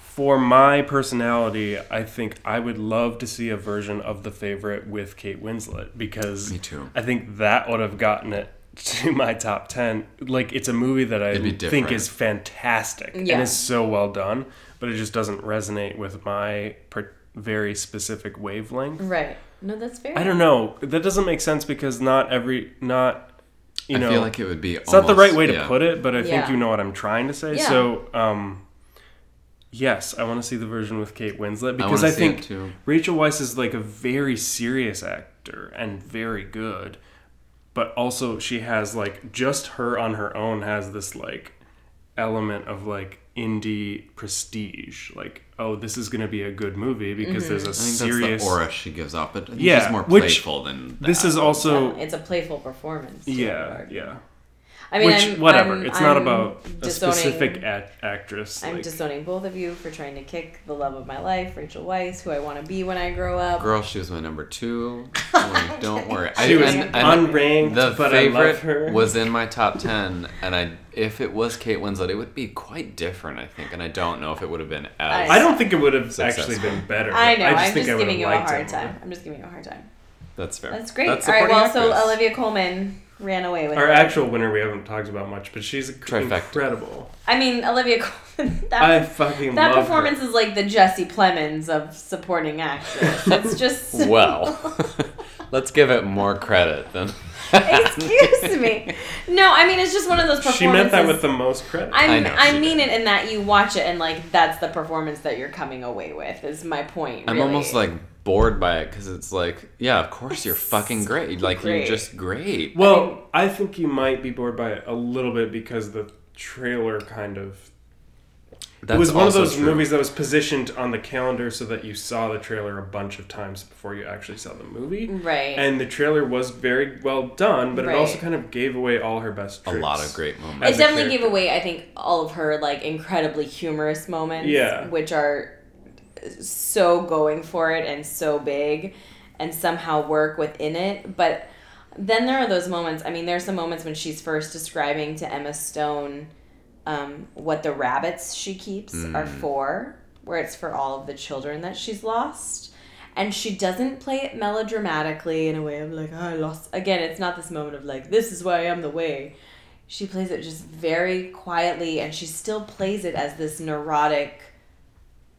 For my personality, I think I would love to see a version of The Favorite with Kate Winslet because Me too. I think that would have gotten it to my top 10, like it's a movie that I think is fantastic Yeah. and is so well done, but it just doesn't resonate with my per- very specific wavelength. Right. No, that's fair. I don't know. That doesn't make sense because not every not you I know feel like it would be. it's not the right way to yeah. put it, but I think you know what I'm trying to say. Yeah. So, um yes, I want to see the version with Kate Winslet because wanna I, see it think too. Rachel Weisz is like a very serious actor and very good, but also she has like just her on her own has this like element of like indie prestige. Like, oh, this is going to be a good movie because there's a mm-hmm. I think serious that's the aura she gives off, but I think Yeah, she's more which- playful than This is also it's a playful performance. too, I would yeah, yeah. I mean, Which I'm, whatever. I'm- it's not I'm about a specific act- actress. I'm like- disowning both of you for trying to kick the love of my life, Rachel Weisz, who I want to be when I grow up. Girl, she was my number two. Don't- Don't worry. She was and- and unranked, The but I love favorite her. was in my top ten, and I if it was Kate Winslet, it would be quite different, I think. And I don't know if it would have been as. I don't think it would have Successful. actually been better. I know. I just I'm think just I giving you a hard it more. time. I'm just giving you a hard time. That's fair. That's great. That's All right. supporting Well, so. Olivia Colman ran away with Our it. actual winner we haven't talked about much, but she's Trifecta. incredible. I mean, Olivia Colman. That, I fucking that love performance her. is like the Jesse Plemons of supporting actress. It's just well, let's give it more credit than. Excuse me. No, I mean it's just one of those performances. She meant that with the most credit. I'm, I I, know she mean did. it in that you watch it and like that's the performance that you're coming away with. Is my point. I'm almost like bored by it because it's like, yeah, of course you're fucking great. Like great. you're just great. well, I think you might be bored by it a little bit because the trailer kind of That's it was one of those true. movies that was positioned on the calendar so that you saw the trailer a bunch of times before you actually saw the movie. right. And the trailer was very well done, but it also kind of gave away all her best A lot of great moments. It a definitely gave away, I think, all of her like incredibly humorous moments. Yeah. Which are so going for it and so big, and somehow work within it. But then there are those moments. I mean, there's some moments when she's first describing to Emma Stone um, what the rabbits she keeps are for, where it's for all of the children that she's lost. And she doesn't play it melodramatically in a way of like, "Oh, I lost. Again, it's not this moment of like, this is why I am the way. She plays it just very quietly, and she still plays it as this neurotic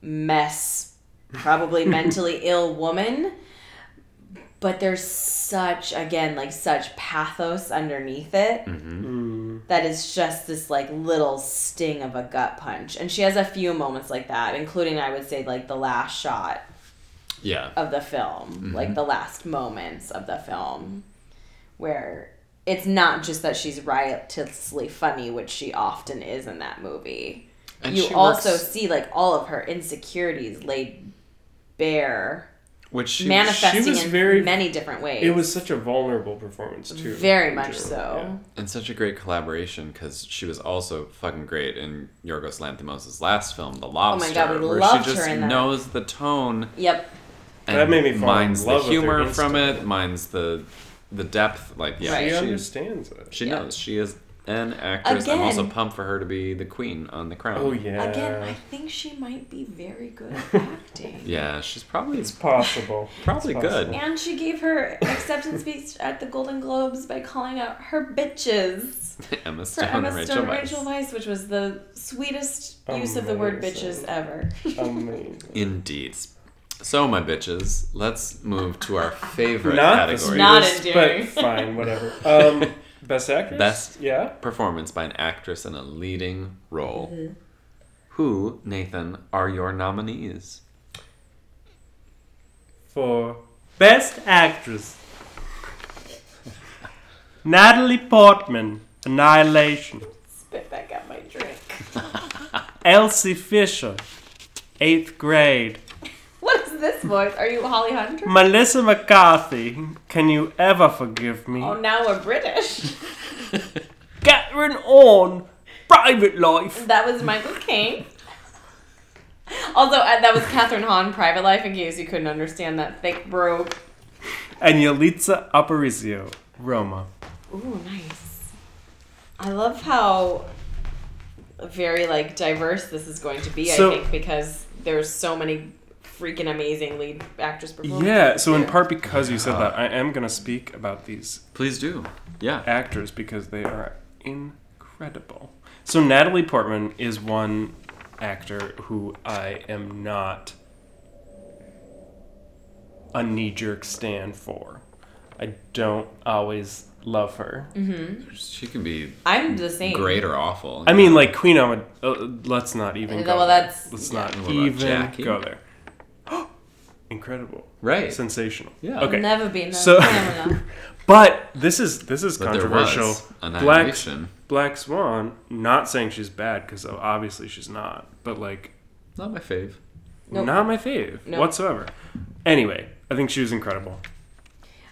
mess, probably mentally ill woman. But there's such, again, like such pathos underneath it Mm. that is just this like little sting of a gut punch. And she has a few moments like that, including I would say like the last shot yeah. of the film, Mm-hmm. like the last moments of the film, where it's not just that she's riotously funny, which she often is in that movie. And you also works- see like all of her insecurities laid bare, Which she, manifesting was in very- many different ways. It was such a vulnerable performance too. very much general, so. and such a great collaboration because she was also fucking great in Yorgos Lanthimos' last film, The Lobster, oh my God, we where loved she just her in that. knows the tone Yep. and That made me fall in love the with her humor from it, minds the the depth. Like yeah, Right. She she, understands it. she Yeah. knows she is an actress. I'm also pumped for her to be the queen on The Crown. Oh yeah. Again, I think she might be very good at acting. Yeah, she's probably It's possible. Probably It's good. possible. And she gave her acceptance speech at the Golden Globes by calling out her bitches Emma for Stone Emma and Rachel Stone and Weisz. Rachel Weisz, which was the sweetest use of the word bitches ever. Amazing. Indeed. So my bitches, let's move to our favorite Not the category. Not sweetest, endearing. but fine, whatever. Um, best actress. Best. Yeah. Performance by an actress in a leading role. Mm-hmm. Who, Nathan, are your nominees? For best actress, Natalie Portman, Annihilation. Spit back out my drink. Elsie Fisher, eighth grade. This voice? Are you Holly Hunter? Melissa McCarthy, Can You Ever Forgive Me? Oh, now we're British. Kathryn on Private Life. That was Michael Caine. Also, uh, that was Kathryn Hahn, Private Life, in case you couldn't understand that thick brogue. And Yalitza Aparicio, Roma. Ooh, nice. I love how very like diverse this is going to be. So- I think because there's so many freaking amazing lead actress performance. Yeah, so in part because you said that, I am going to speak about these Please do. Yeah. actors because they are incredible. So Natalie Portman is one actor who I am not a knee jerk stand for. I don't always love her. She can be I'm the same. great or awful. I mean, like Queen Amid. Uh, let's not even go. well, there. that's- let's not What about even Jackie? go there. Incredible, Right. sensational. Yeah. Okay. Never been. No. So- But this is this is But controversial. Black Black Swan. Not saying she's bad because obviously she's not. But like, Not my fave. Nope. not my fave Nope. whatsoever. Anyway, I think she was incredible.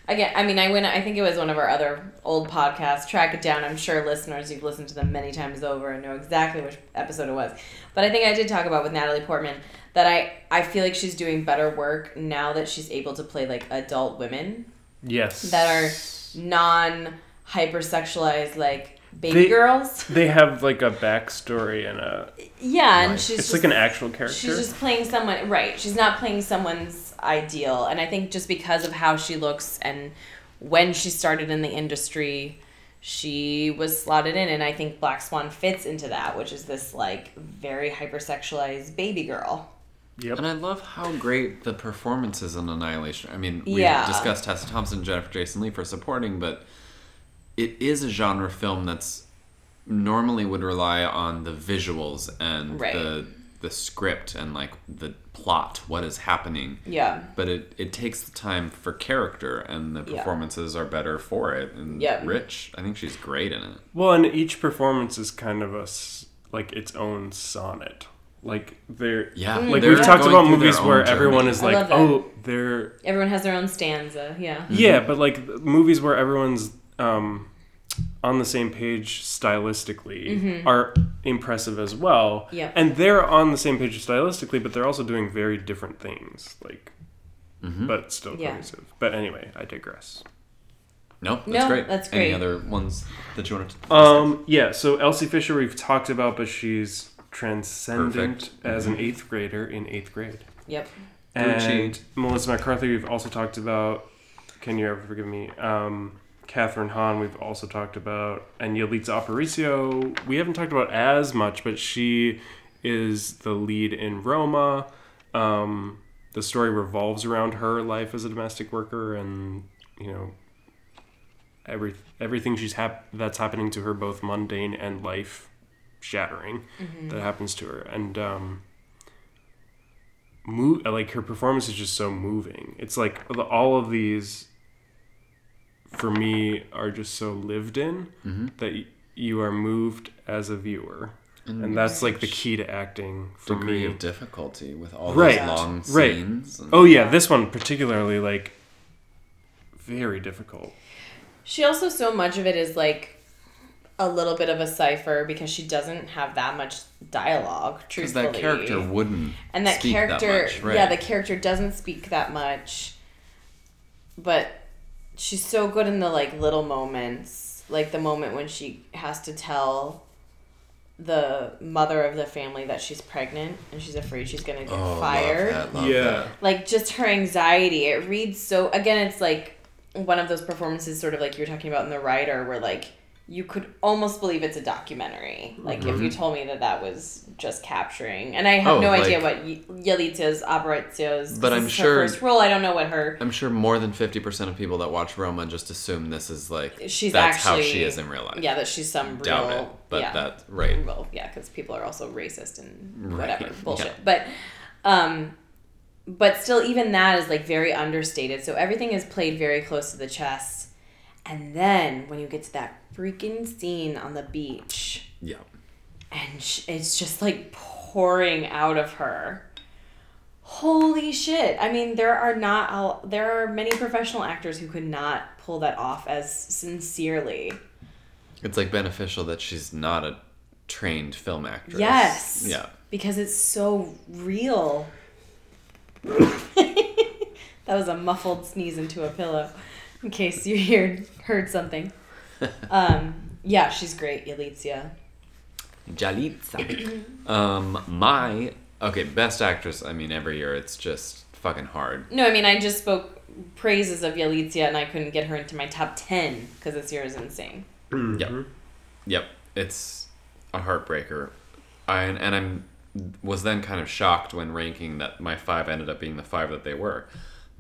Again, I mean, I went. I think it was one of our other old podcasts. Track it down. I'm sure listeners, you've listened to them many times over and know exactly which episode it was. But I think I did talk about with Natalie Portman that I I feel like she's doing better work now that she's able to play like adult women Yes. that are non hypersexualized like baby They- girls. They have like a backstory and a. Yeah, and she's It's just, like an actual character. She's just playing someone right. She's not playing someone's ideal, and I think just because of how she looks and when she started in the industry, she was slotted in, and I think Black Swan fits into that, which is this like very hypersexualized baby girl. Yep. And I love how great the performances in Annihilation. I mean, we Yeah. discussed Tessa Thompson, Jennifer Jason Leigh for supporting, but it is a genre film that's normally would rely on the visuals and Right. the the script and like the plot, what is happening. Yeah, But it, it takes the time for character, and the Yeah. performances are better for it. And Yeah. Rich, I think she's great in it. Well, and each performance is kind of a like its own sonnet. Like they're Yeah, like they're we've talked about movies where everyone journey. is like, oh, they're everyone has their own stanza. Yeah, yeah, but like movies where everyone's um, on the same page stylistically are impressive as well. Mm-hmm. Yeah. and they're on the same page stylistically, but they're also doing very different things. Like, but still Yeah. cohesive. But anyway, I digress. no, that's No, great. that's Any other ones that you want to discuss? Um, yeah, so Elsie Fisher we've talked about, but she's transcendent Perfect. as an eighth grader in eighth grade. yep. And Gucci. Melissa McCarthy we've also talked about. Can you ever forgive me? Um, Kathryn Hahn we've also talked about, and Yalitza Aparicio we haven't talked about as much, but she is the lead in Roma. Um, the story revolves around her life as a domestic worker, and you know every everything she's hap- that's happening to her, both mundane and life shattering, that happens to her, and um, move like her performance is just so moving. It's like all of these for me are just so lived in that y- you are moved as a viewer. And, that's like the key to acting for degree me. of difficulty with all Right, those long right. scenes. and- Oh yeah, this one particularly like very difficult. She also so much of it is like a little bit of a cipher because she doesn't have that much dialogue. Because that character wouldn't and that speak character, that much, right? yeah, the character doesn't speak that much, but she's so good in the like little moments, like the moment when she has to tell the mother of the family that she's pregnant and she's afraid she's gonna get oh, fired Love that, love yeah. that. like just her anxiety it reads so again it's like one of those performances sort of like you were talking about in the Rider where like you could almost believe it's a documentary like if you told me that that was just capturing and i have Mm-hmm. Oh, no idea what Y- Yalitza's Aparicio's But I'm sure- first role i don't know what her I'm sure more than 50% of people that watch Roma just assume this is like She's that's how actually- she is in real life. yeah that she's some real Doubt it, but yeah that right. well yeah because people are also racist and Right, whatever yeah. bullshit but um but still even that is like very understated so everything is played very close to the chest and then when you get to that freaking scene on the beach Yeah. and sh- it's just like pouring out of her holy shit i mean there are not all there are many professional actors who could not pull that off as sincerely It's like beneficial that she's not a trained film actress. Yes. Yeah. Because it's so real. that was a muffled sneeze into a pillow, in case you heard heard something. Um, yeah, she's great, Yalitza. Jalitza. um, my Okay, best actress. I mean, every year it's just fucking hard. No, I mean I just spoke praises of Yalitza and I couldn't get her into my top ten because this year is insane. Yep. Yep. It's a heartbreaker. I and I'm was then kind of shocked when ranking that my five ended up being the five that they were.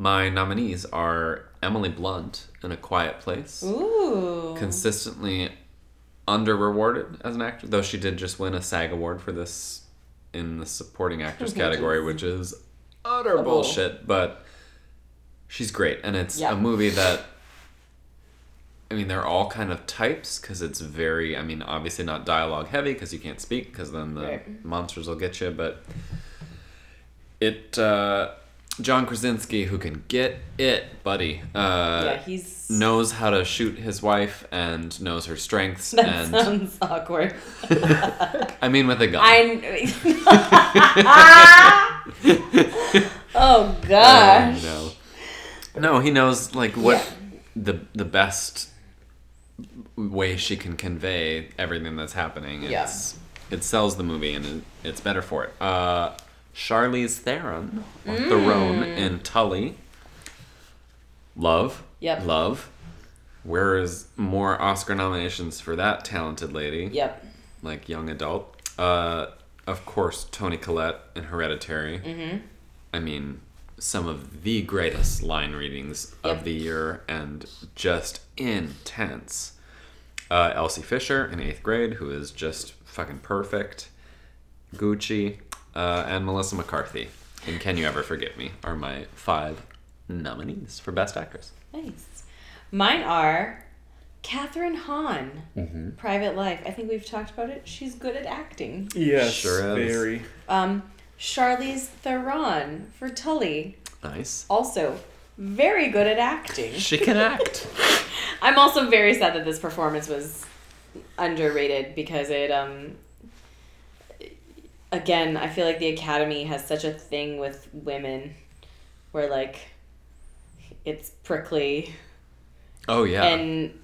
My nominees are Emily Blunt in A Quiet Place, Ooh. consistently under rewarded as an actor, though she did just win a SAG award for this in the supporting actress category, which is utter bull. bullshit. But she's great, and it's Yeah. a movie that I mean, they're all kind of types because it's very, I mean, obviously not dialogue heavy because you can't speak because then the Right. monsters will get you. But it, uh, John Krasinski, who can get it, buddy, uh, yeah, he's knows how to shoot his wife and knows her strengths. that and sounds awkward. I mean, with a gun. I. oh gosh. Oh, no. No, he knows like what Yeah. the the best way she can convey everything that's happening. Yeah. It sells the movie and it, it's better for it. Uh Charlize Theron, or Mm. Theron in Tully. Love. Yep. Love. Where is more Oscar nominations for that talented lady? Yep. like young adult. Uh, of course, Toni Collette in Hereditary. Mm-hmm. I mean, some of the greatest line readings Yep. of the year and just intense. Uh, Elsie Fisher in eighth grade, who is just fucking perfect. Gucci uh, and Melissa McCarthy in Can You Ever Forgive Me are my five nominees for Best Actress. Nice. Mine are Kathryn Hahn, Mm-hmm. Private Life. I think we've talked about it. She's good at acting. Yes, Sure is. very. Um, Charlize Theron for Tully. Nice. Also, very good at acting. She can act. I'm also very sad that this performance was underrated because it um again, I feel like the Academy has such a thing with women where like it's prickly Oh yeah. and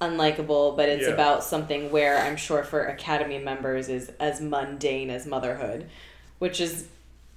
unlikable, but it's Yeah. about something where I'm sure for Academy members is as mundane as motherhood, which is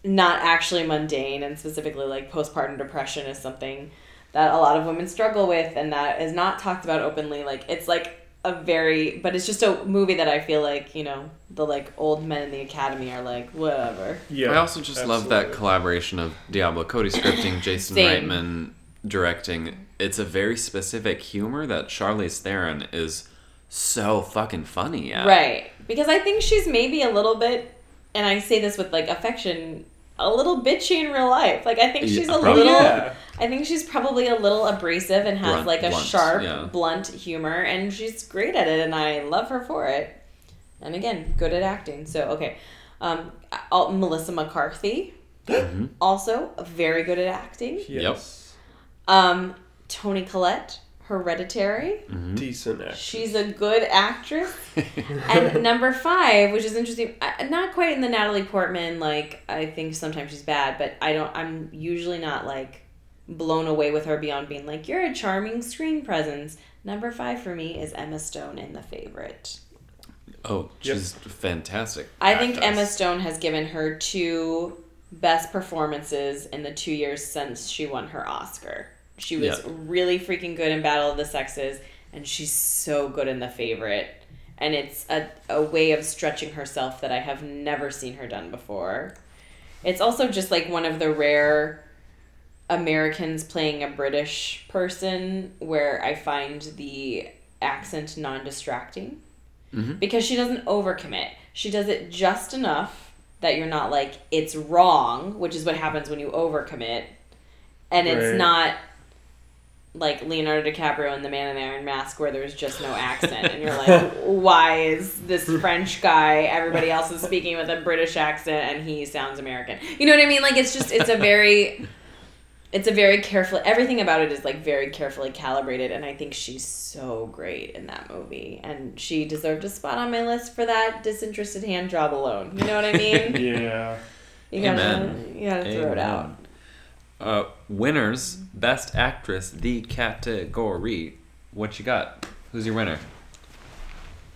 not actually mundane, and specifically like postpartum depression is something that a lot of women struggle with, and that is not talked about openly. Like it's like a very, but it's just a movie that I feel like you know the like old men in the Academy are like whatever. Yeah. I also just love that collaboration of Diablo Cody scripting, Jason Same. Reitman directing. It's a very specific humor that Charlize Theron is so fucking funny at. Right. Because I think she's maybe a little bit, and I say this with like affection, a little bitchy in real life. Like I think Yeah, she's a probably. little. Yeah. I think she's probably a little abrasive and has Blunt- like a blunt, sharp, yeah. blunt humor, and she's great at it, and I love her for it. And again, good at acting. So okay, um, Melissa McCarthy, Mm-hmm. also very good at acting. Yes. Um, Toni Collette, Hereditary. Mm-hmm. Decent actor. She's a good actress. and number five, which is interesting, not quite in the Natalie Portman. Like I think sometimes she's bad, but I don't. I'm usually not like blown away with her beyond being like you're a charming screen presence. Number five for me is Emma Stone in The Favorite. Oh, Yep. fantastic. I think actress. Emma Stone has given her two best performances in the two years since she won her Oscar. She was Yeah. really freaking good in Battle of the Sexes, and she's so good in The Favorite. And it's a, a way of stretching herself that I have never seen her done before. It's also just like one of the rare Americans playing a British person where I find the accent non distracting Mhm. because she doesn't overcommit. She does it just enough that you're not like it's wrong, which is what happens when you overcommit, and it's Right. not like Leonardo DiCaprio in The Man in the Iron Mask where there's just no accent, and you're like, why is this French guy? Everybody else is speaking with a British accent, and he sounds American. You know what I mean? Like it's just it's a very it's a very careful everything about it is like very carefully calibrated and i think she's so great in that movie and she deserved a spot on my list for that disinterested hand job alone you know what i mean Yeah. you gotta Amen. you gotta throw it out Uh, winners, best actress, the category. What you got? Who's your winner?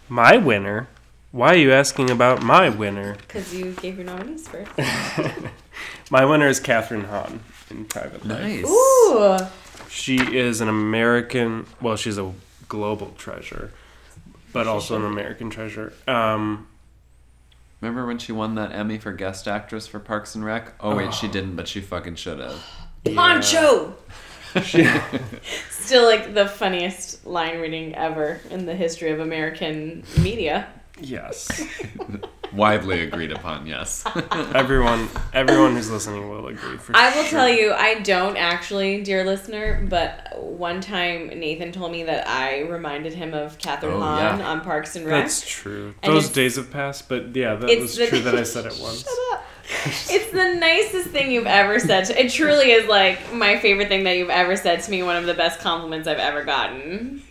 My winner Why are you asking about my winner? Because you gave your nominees first. My winner is Kathryn Hahn in Private Life. Nice. Ooh. She is an American. Well, she's a global treasure, but also an American treasure. Um, Remember when she won that Emmy for Guest Actress for Parks and Rec? Oh wait, she didn't, but she fucking should have. Poncho! she, Still like the funniest line reading ever in the history of American media. yes, Widely agreed upon, yes. everyone, everyone who's listening will agree. For I will sure. tell you, I don't actually, dear listener, but one time Nathan told me that I reminded him of Kathryn Oh, Hahn yeah. on Parks and Rec. That's true. And Those days have passed, but yeah, that was the- true that I said it once. Shut up. It's the nicest thing you've ever said. To, it truly is like my favorite thing that you've ever said to me. One of the best compliments I've ever gotten.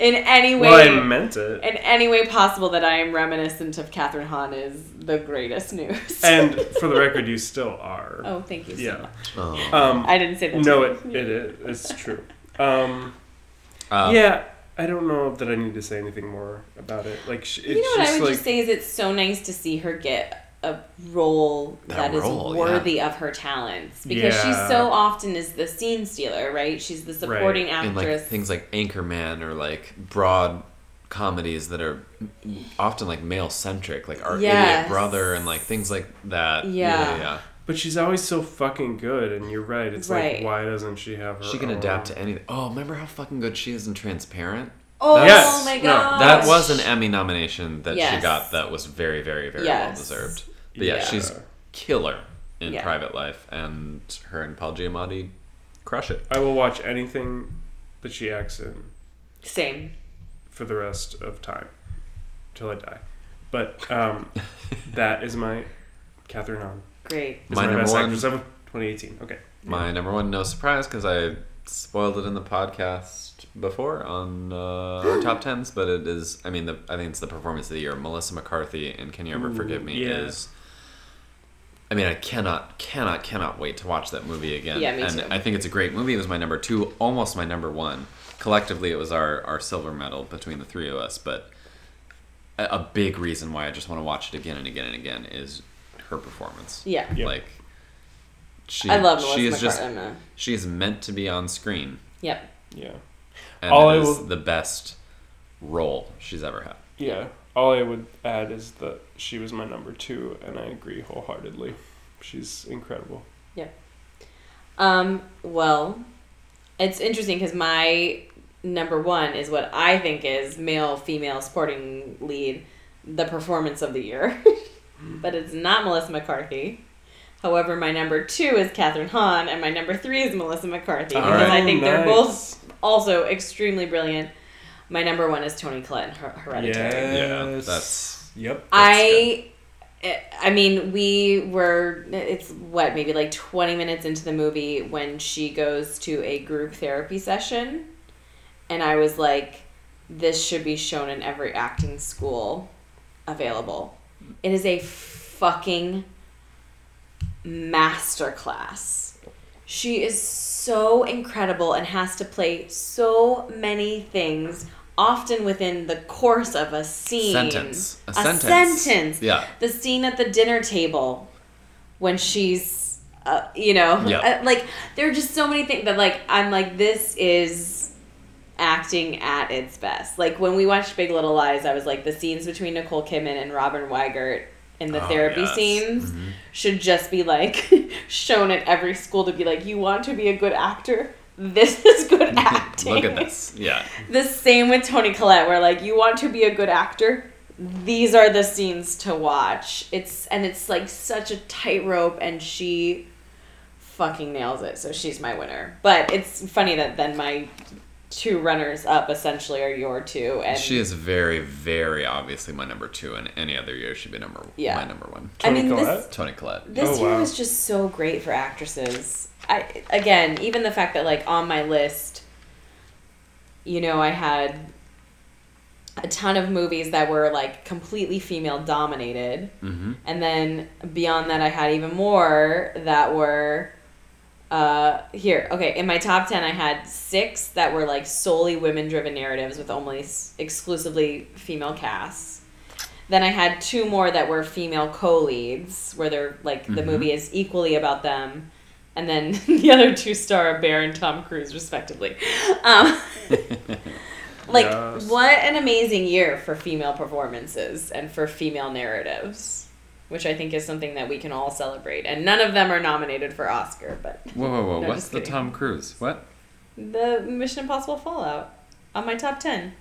In any way, Well, I meant it. in any way possible that I am reminiscent of Kathryn Hahn is the greatest news. And for the record, you still are. oh, thank you so yeah. much. Oh. Um, I didn't say that. no, to it, it is. It's true. Um, Uh, yeah, I don't know that I need to say anything more about it. Like, it's You know what just I would like just say is it's so nice to see her get a role That that is role, worthy of her talents because she so often is the scene stealer, right? She's the supporting in like actress. things like Anchorman or like broad comedies that are often like male centric, like Our Yes. Idiot Brother and like things like that. Yeah. yeah, yeah. But she's always so fucking good, and you're right. It's Right. like, why doesn't she have her? She can own- adapt to anything. Oh, remember how fucking good she is in Transparent? oh Yes. Oh my No, god. That was an Emmy nomination that she got that was very, very, very well deserved. But yeah, Yeah. she's killer in Yeah. private life, and her and Paul Giamatti crush it. I will watch anything that she acts in Same. for the rest of time, till I die. But um, that is my Kathryn Hahn. Great. Is My my, number best one- actress of 2018. Okay. My number one, no surprise, because I spoiled it in the podcast before on uh, our top tens, but it is. I mean, the, I think it's the performance of the year. Melissa McCarthy and Can You Ever Ooh, Forgive Me yeah. is. I mean, I cannot, cannot, cannot wait to watch that movie again. Yeah, me and too. I think it's a great movie. It was my number two, almost my number one. Collectively, it was our, our silver medal between the three of us. But a, a big reason why I just want to watch it again and again and again is her performance. Yeah. Yep. Like, she, I love Melissa she is just McCarthy. She is meant to be on screen, Yep. Yeah. and All it I is will- the best role she's ever had. Yeah. All I would add is that she was my number two, and I agree wholeheartedly. She's incredible. Um, well, it's interesting because my number one is what I think is male female sporting lead, the performance of the year. but it's not Melissa McCarthy. However, my number two is Kathryn Hahn, and my number three is Melissa McCarthy because I Oh, think they're both also extremely brilliant. My number one is Toni Collette in Her- Hereditary. Yeah, Yes. that's- Yep. I, I mean, we were. It's what maybe like twenty minutes into the movie when she goes to a group therapy session, and I was like, "This should be shown in every acting school available." It is a fucking masterclass. She is so incredible and has to play so many things, often within the course of a scene. Sentence. A, A sentence. sentence. Yeah. The scene at the dinner table when she's, uh, you know, uh, like there are just so many things that like I'm like this is acting at its best. Like when we watched Big Little Lies, I was like the scenes between Nicole Kidman and Robin Weigert in the Oh, therapy yes. scenes Mhm. should just be like shown at every school to be like you want to be a good actor. This is good acting. Look at this. Yeah. The same with Toni Collette, where like you want to be a good actor, these are the scenes to watch. It's and it's like such a tightrope, and she fucking nails it. So she's my winner. But it's funny that then my two runners up essentially are your two, and She is very, very obviously my number two, and any other year she'd be number Yeah. my number one. I mean Toni this Collette? Toni Collette. This Oh, year wow. was just so great for actresses. I again, even the fact that like on my list, you know, I had a ton of movies that were like completely female dominated, Mm-hmm. and then beyond that, I had even more that were. Uh, here, okay. In my top ten, I had six that were like solely women-driven narratives with only exclusively female casts. Then I had two more that were female co-leads, where they're like the Mhm. movie is equally about them, and then the other two star Bear and Tom Cruise, respectively. Um, like, Yes. what an amazing year for female performances and for female narratives, which I think is something that we can all celebrate. And none of them are nominated for Oscar, but Whoa, whoa, whoa! No, What's the. Tom Cruise? What? the Mission Impossible Fallout on my top ten.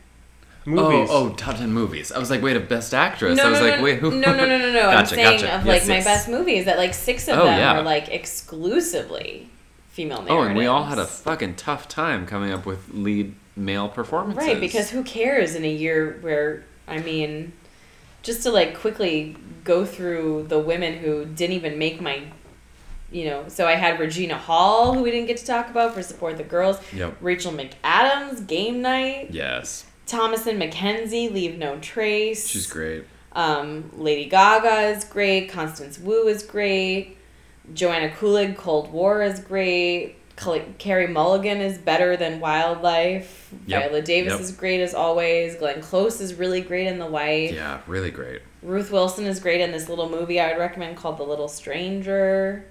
Movies. Oh, oh, top ten movies. I was like, wait, a best actress. No, I was no, like, no, wait, who? no, no, no, no, no. I'm saying gotcha. of Yes, like my yes. best movies that like six of Oh, them yeah. were like exclusively female narratives. Oh, and we all had a fucking tough time coming up with lead male performances. right because who cares in a year where I mean, just to like quickly go through the women who didn't even make my. You know, so I had Regina Hall, who we didn't get to talk about for Support the Girls. Yep. Rachel McAdams, Game Night. Yes, Thomasin McKenzie, Leave No Trace. she's great. Um, Lady Gaga is great. Constance Wu is great. Joanna Kulig, Cold War is great. Carey Mulligan is better than Wildlife. Yep, Viola Davis yep. is great as always. Glenn Close is really great in The Wife. Yeah, really great. Ruth Wilson is great in this little movie I would recommend called The Little Stranger.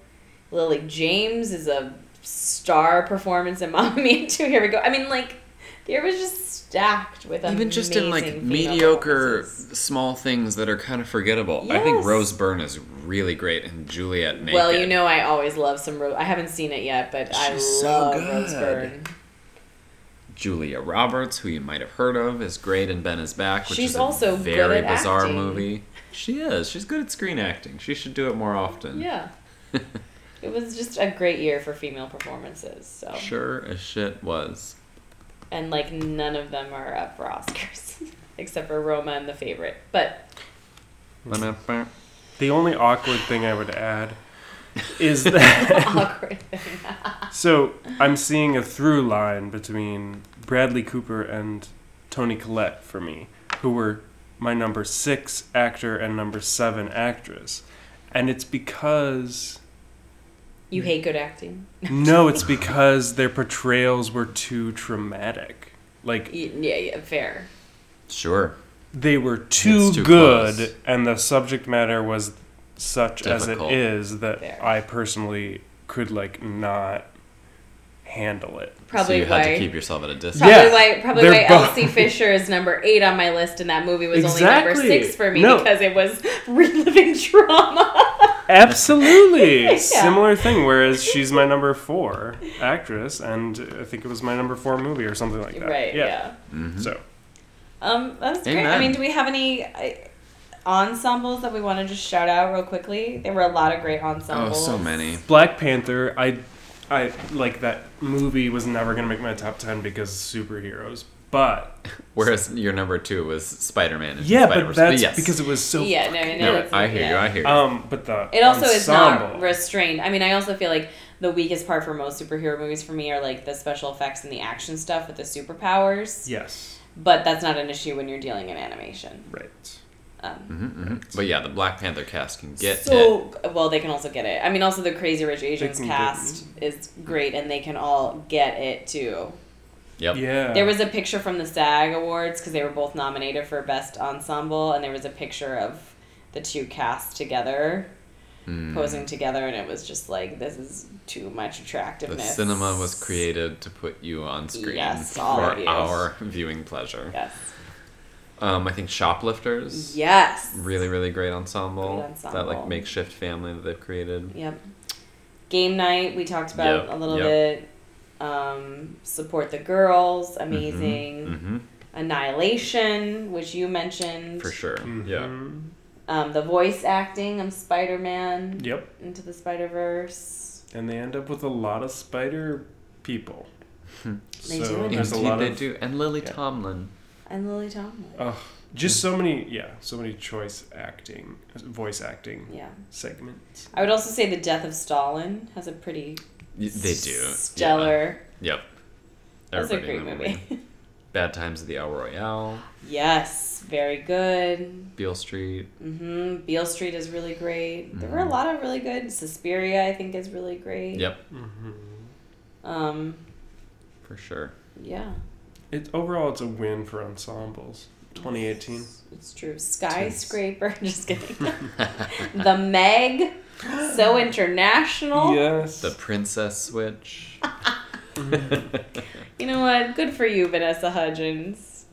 Lily James is a star performance in Mamma Mia 2. Here we go. I mean, like, year was just stacked with amazing Even just in like mediocre performances. small things that are kind of forgettable. I think Yes. Rose Byrne is really great in Juliet Naked. Well, you know, I always love some Rose. I haven't seen it yet, but I She's so love Rose. Byrne. Julia Roberts, who you might have heard of, is great in Ben is Back, which She's is a also very bizarre acting. movie. She is. She's good at screen acting. She should do it more often. Yeah, it was just a great year for female performances. So, Sure as shit was. And like none of them are up for Oscars, except for Roma and The Favorite. But The only awkward thing I would add is that awkward. so I'm seeing a through line between Bradley Cooper and Toni Collette for me, who were my number six actor and number seven actress, and it's because you hate good acting. no, it's because their portrayals were too traumatic. Like Yeah, yeah, fair. Sure. they were too, too good close. and the subject matter was such Difficult. as it is that Fair. I personally could like not handle it. So Probably you why. had to keep yourself at a distance. Probably Yeah, why probably why both- Elsie Fisher is number eight on my list, and that movie was only number six for me No. because it was reliving trauma. Absolutely. Yeah. Similar thing whereas she's my number 4 actress and I think it was my number 4 movie or something like that. right? Yeah. Mhm. So, Um, that's great. I mean, do we have any uh, ensembles that we want to just shout out real quickly? There were a lot of great ensembles. Oh, ensembles. so many. Black Panther, I I like that movie was never going to make my top 10 because superheroes. But Whereas your number two was Spider Man. yeah, but that's because it was so Yeah, no, no, fucking no, I hear you. I hear you. Um, but the It also is not restrained. I mean, I also feel like the weakest part for most superhero movies for me are like the special effects and the action stuff with the superpowers. Yes, But that's not an issue when you're dealing in animation. right. Um, hmm hmm But yeah, the Black Panther cast can get it. so well, they can also get it. I mean, also the Crazy Rich Asians cast is great, and they can all get it too. Yep. Yeah. There was a picture from the SAG Awards because they were both nominated for Best Ensemble, and there was a picture of the two casts together Mm. posing together, and it was just like this is too much The attractiveness. cinema was created to put you on screen Yes, for our viewing pleasure. Yes. Um, I think Shoplifters. Yes. Really, really great ensemble. Great ensemble. That like makeshift family that they've created. Yep. Game night we talked about Yep, a little yep. bit. Um, support the girls, amazing. hmm Annihilation, which you mentioned. For sure. Yeah. Mhm. Um, the voice acting of Spider Man Yep. into the Spider Verse. And they end up with a lot of spider people. They so do end there's a Indeed lot they of do. And Lily yeah. Tomlin. And Lily Tomlin. oh, just so many yeah, so many choice acting, voice acting Yeah. segments. I would also say The Death of Stalin has a pretty They do. stellar. Yeah. Yep. That's a great in that movie. Bad Times at the El Royale. yes, very good. Beale Street. hmm Beale Street is really great. There were a Mhm. lot of really good. Suspiria, I think, is really great. Yep. hmm Um, For sure. yeah. It overall, it's a win for ensembles. 2018. It's true. Skyscraper. Just kidding. the Meg. So international. Yes. The Princess Switch. You know what? Good for you, Vanessa Hudgens.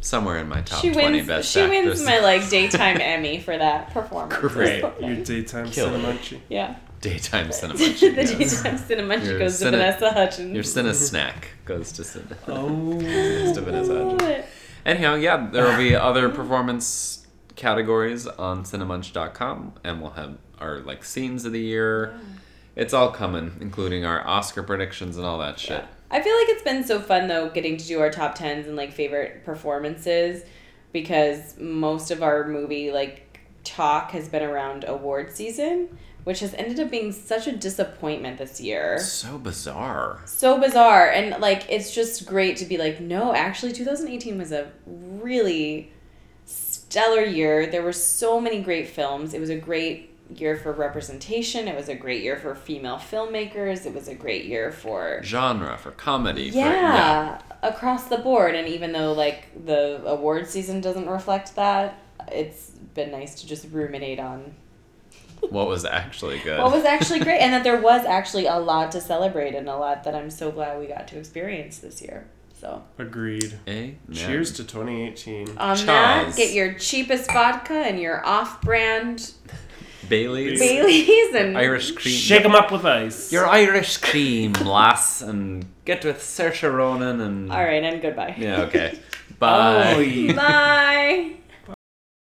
Somewhere in my top she 20 wins. best She actress. wins my like daytime Emmy for that performance. Great. Your daytime Kill it. cinemunchie. Yeah. Daytime cinema. the yes. daytime cinema Your goes to Vanessa Hudgens. Your Cine snack goes to Cine. Oh. goes to Vanessa Hudgens. Love it. Anyhow, yeah, there will be other performance categories on cinemunch.com, and we'll have our like scenes of the year. It's all coming, including our Oscar predictions and all that shit. I feel like it's been so fun though getting to do our top tens and like favorite performances because most of our movie like talk has been around award season, which has ended up being such a disappointment this year. So bizarre. So bizarre and like it's just great to be like no, actually 2018 was a really stellar year. There were so many great films. It was a great year for representation. It was a great year for female filmmakers. It was a great year for Genre for comedy. For, yeah, across the board. And even though like the award season doesn't reflect that, it's been nice to just ruminate on What was actually good. what was actually great, and that there was actually a lot to celebrate and a lot that I'm so glad we got to experience this year. So Agreed. Amen. Cheers to 2018. on um, that, get your cheapest vodka and your off-brand Bailey's. Baileys and Irish cream. Shake them up with ice. Your Irish cream, lass, and get with Saoirse Ronan and. All right, and goodbye. Yeah, okay. Bye. Oh, Bye.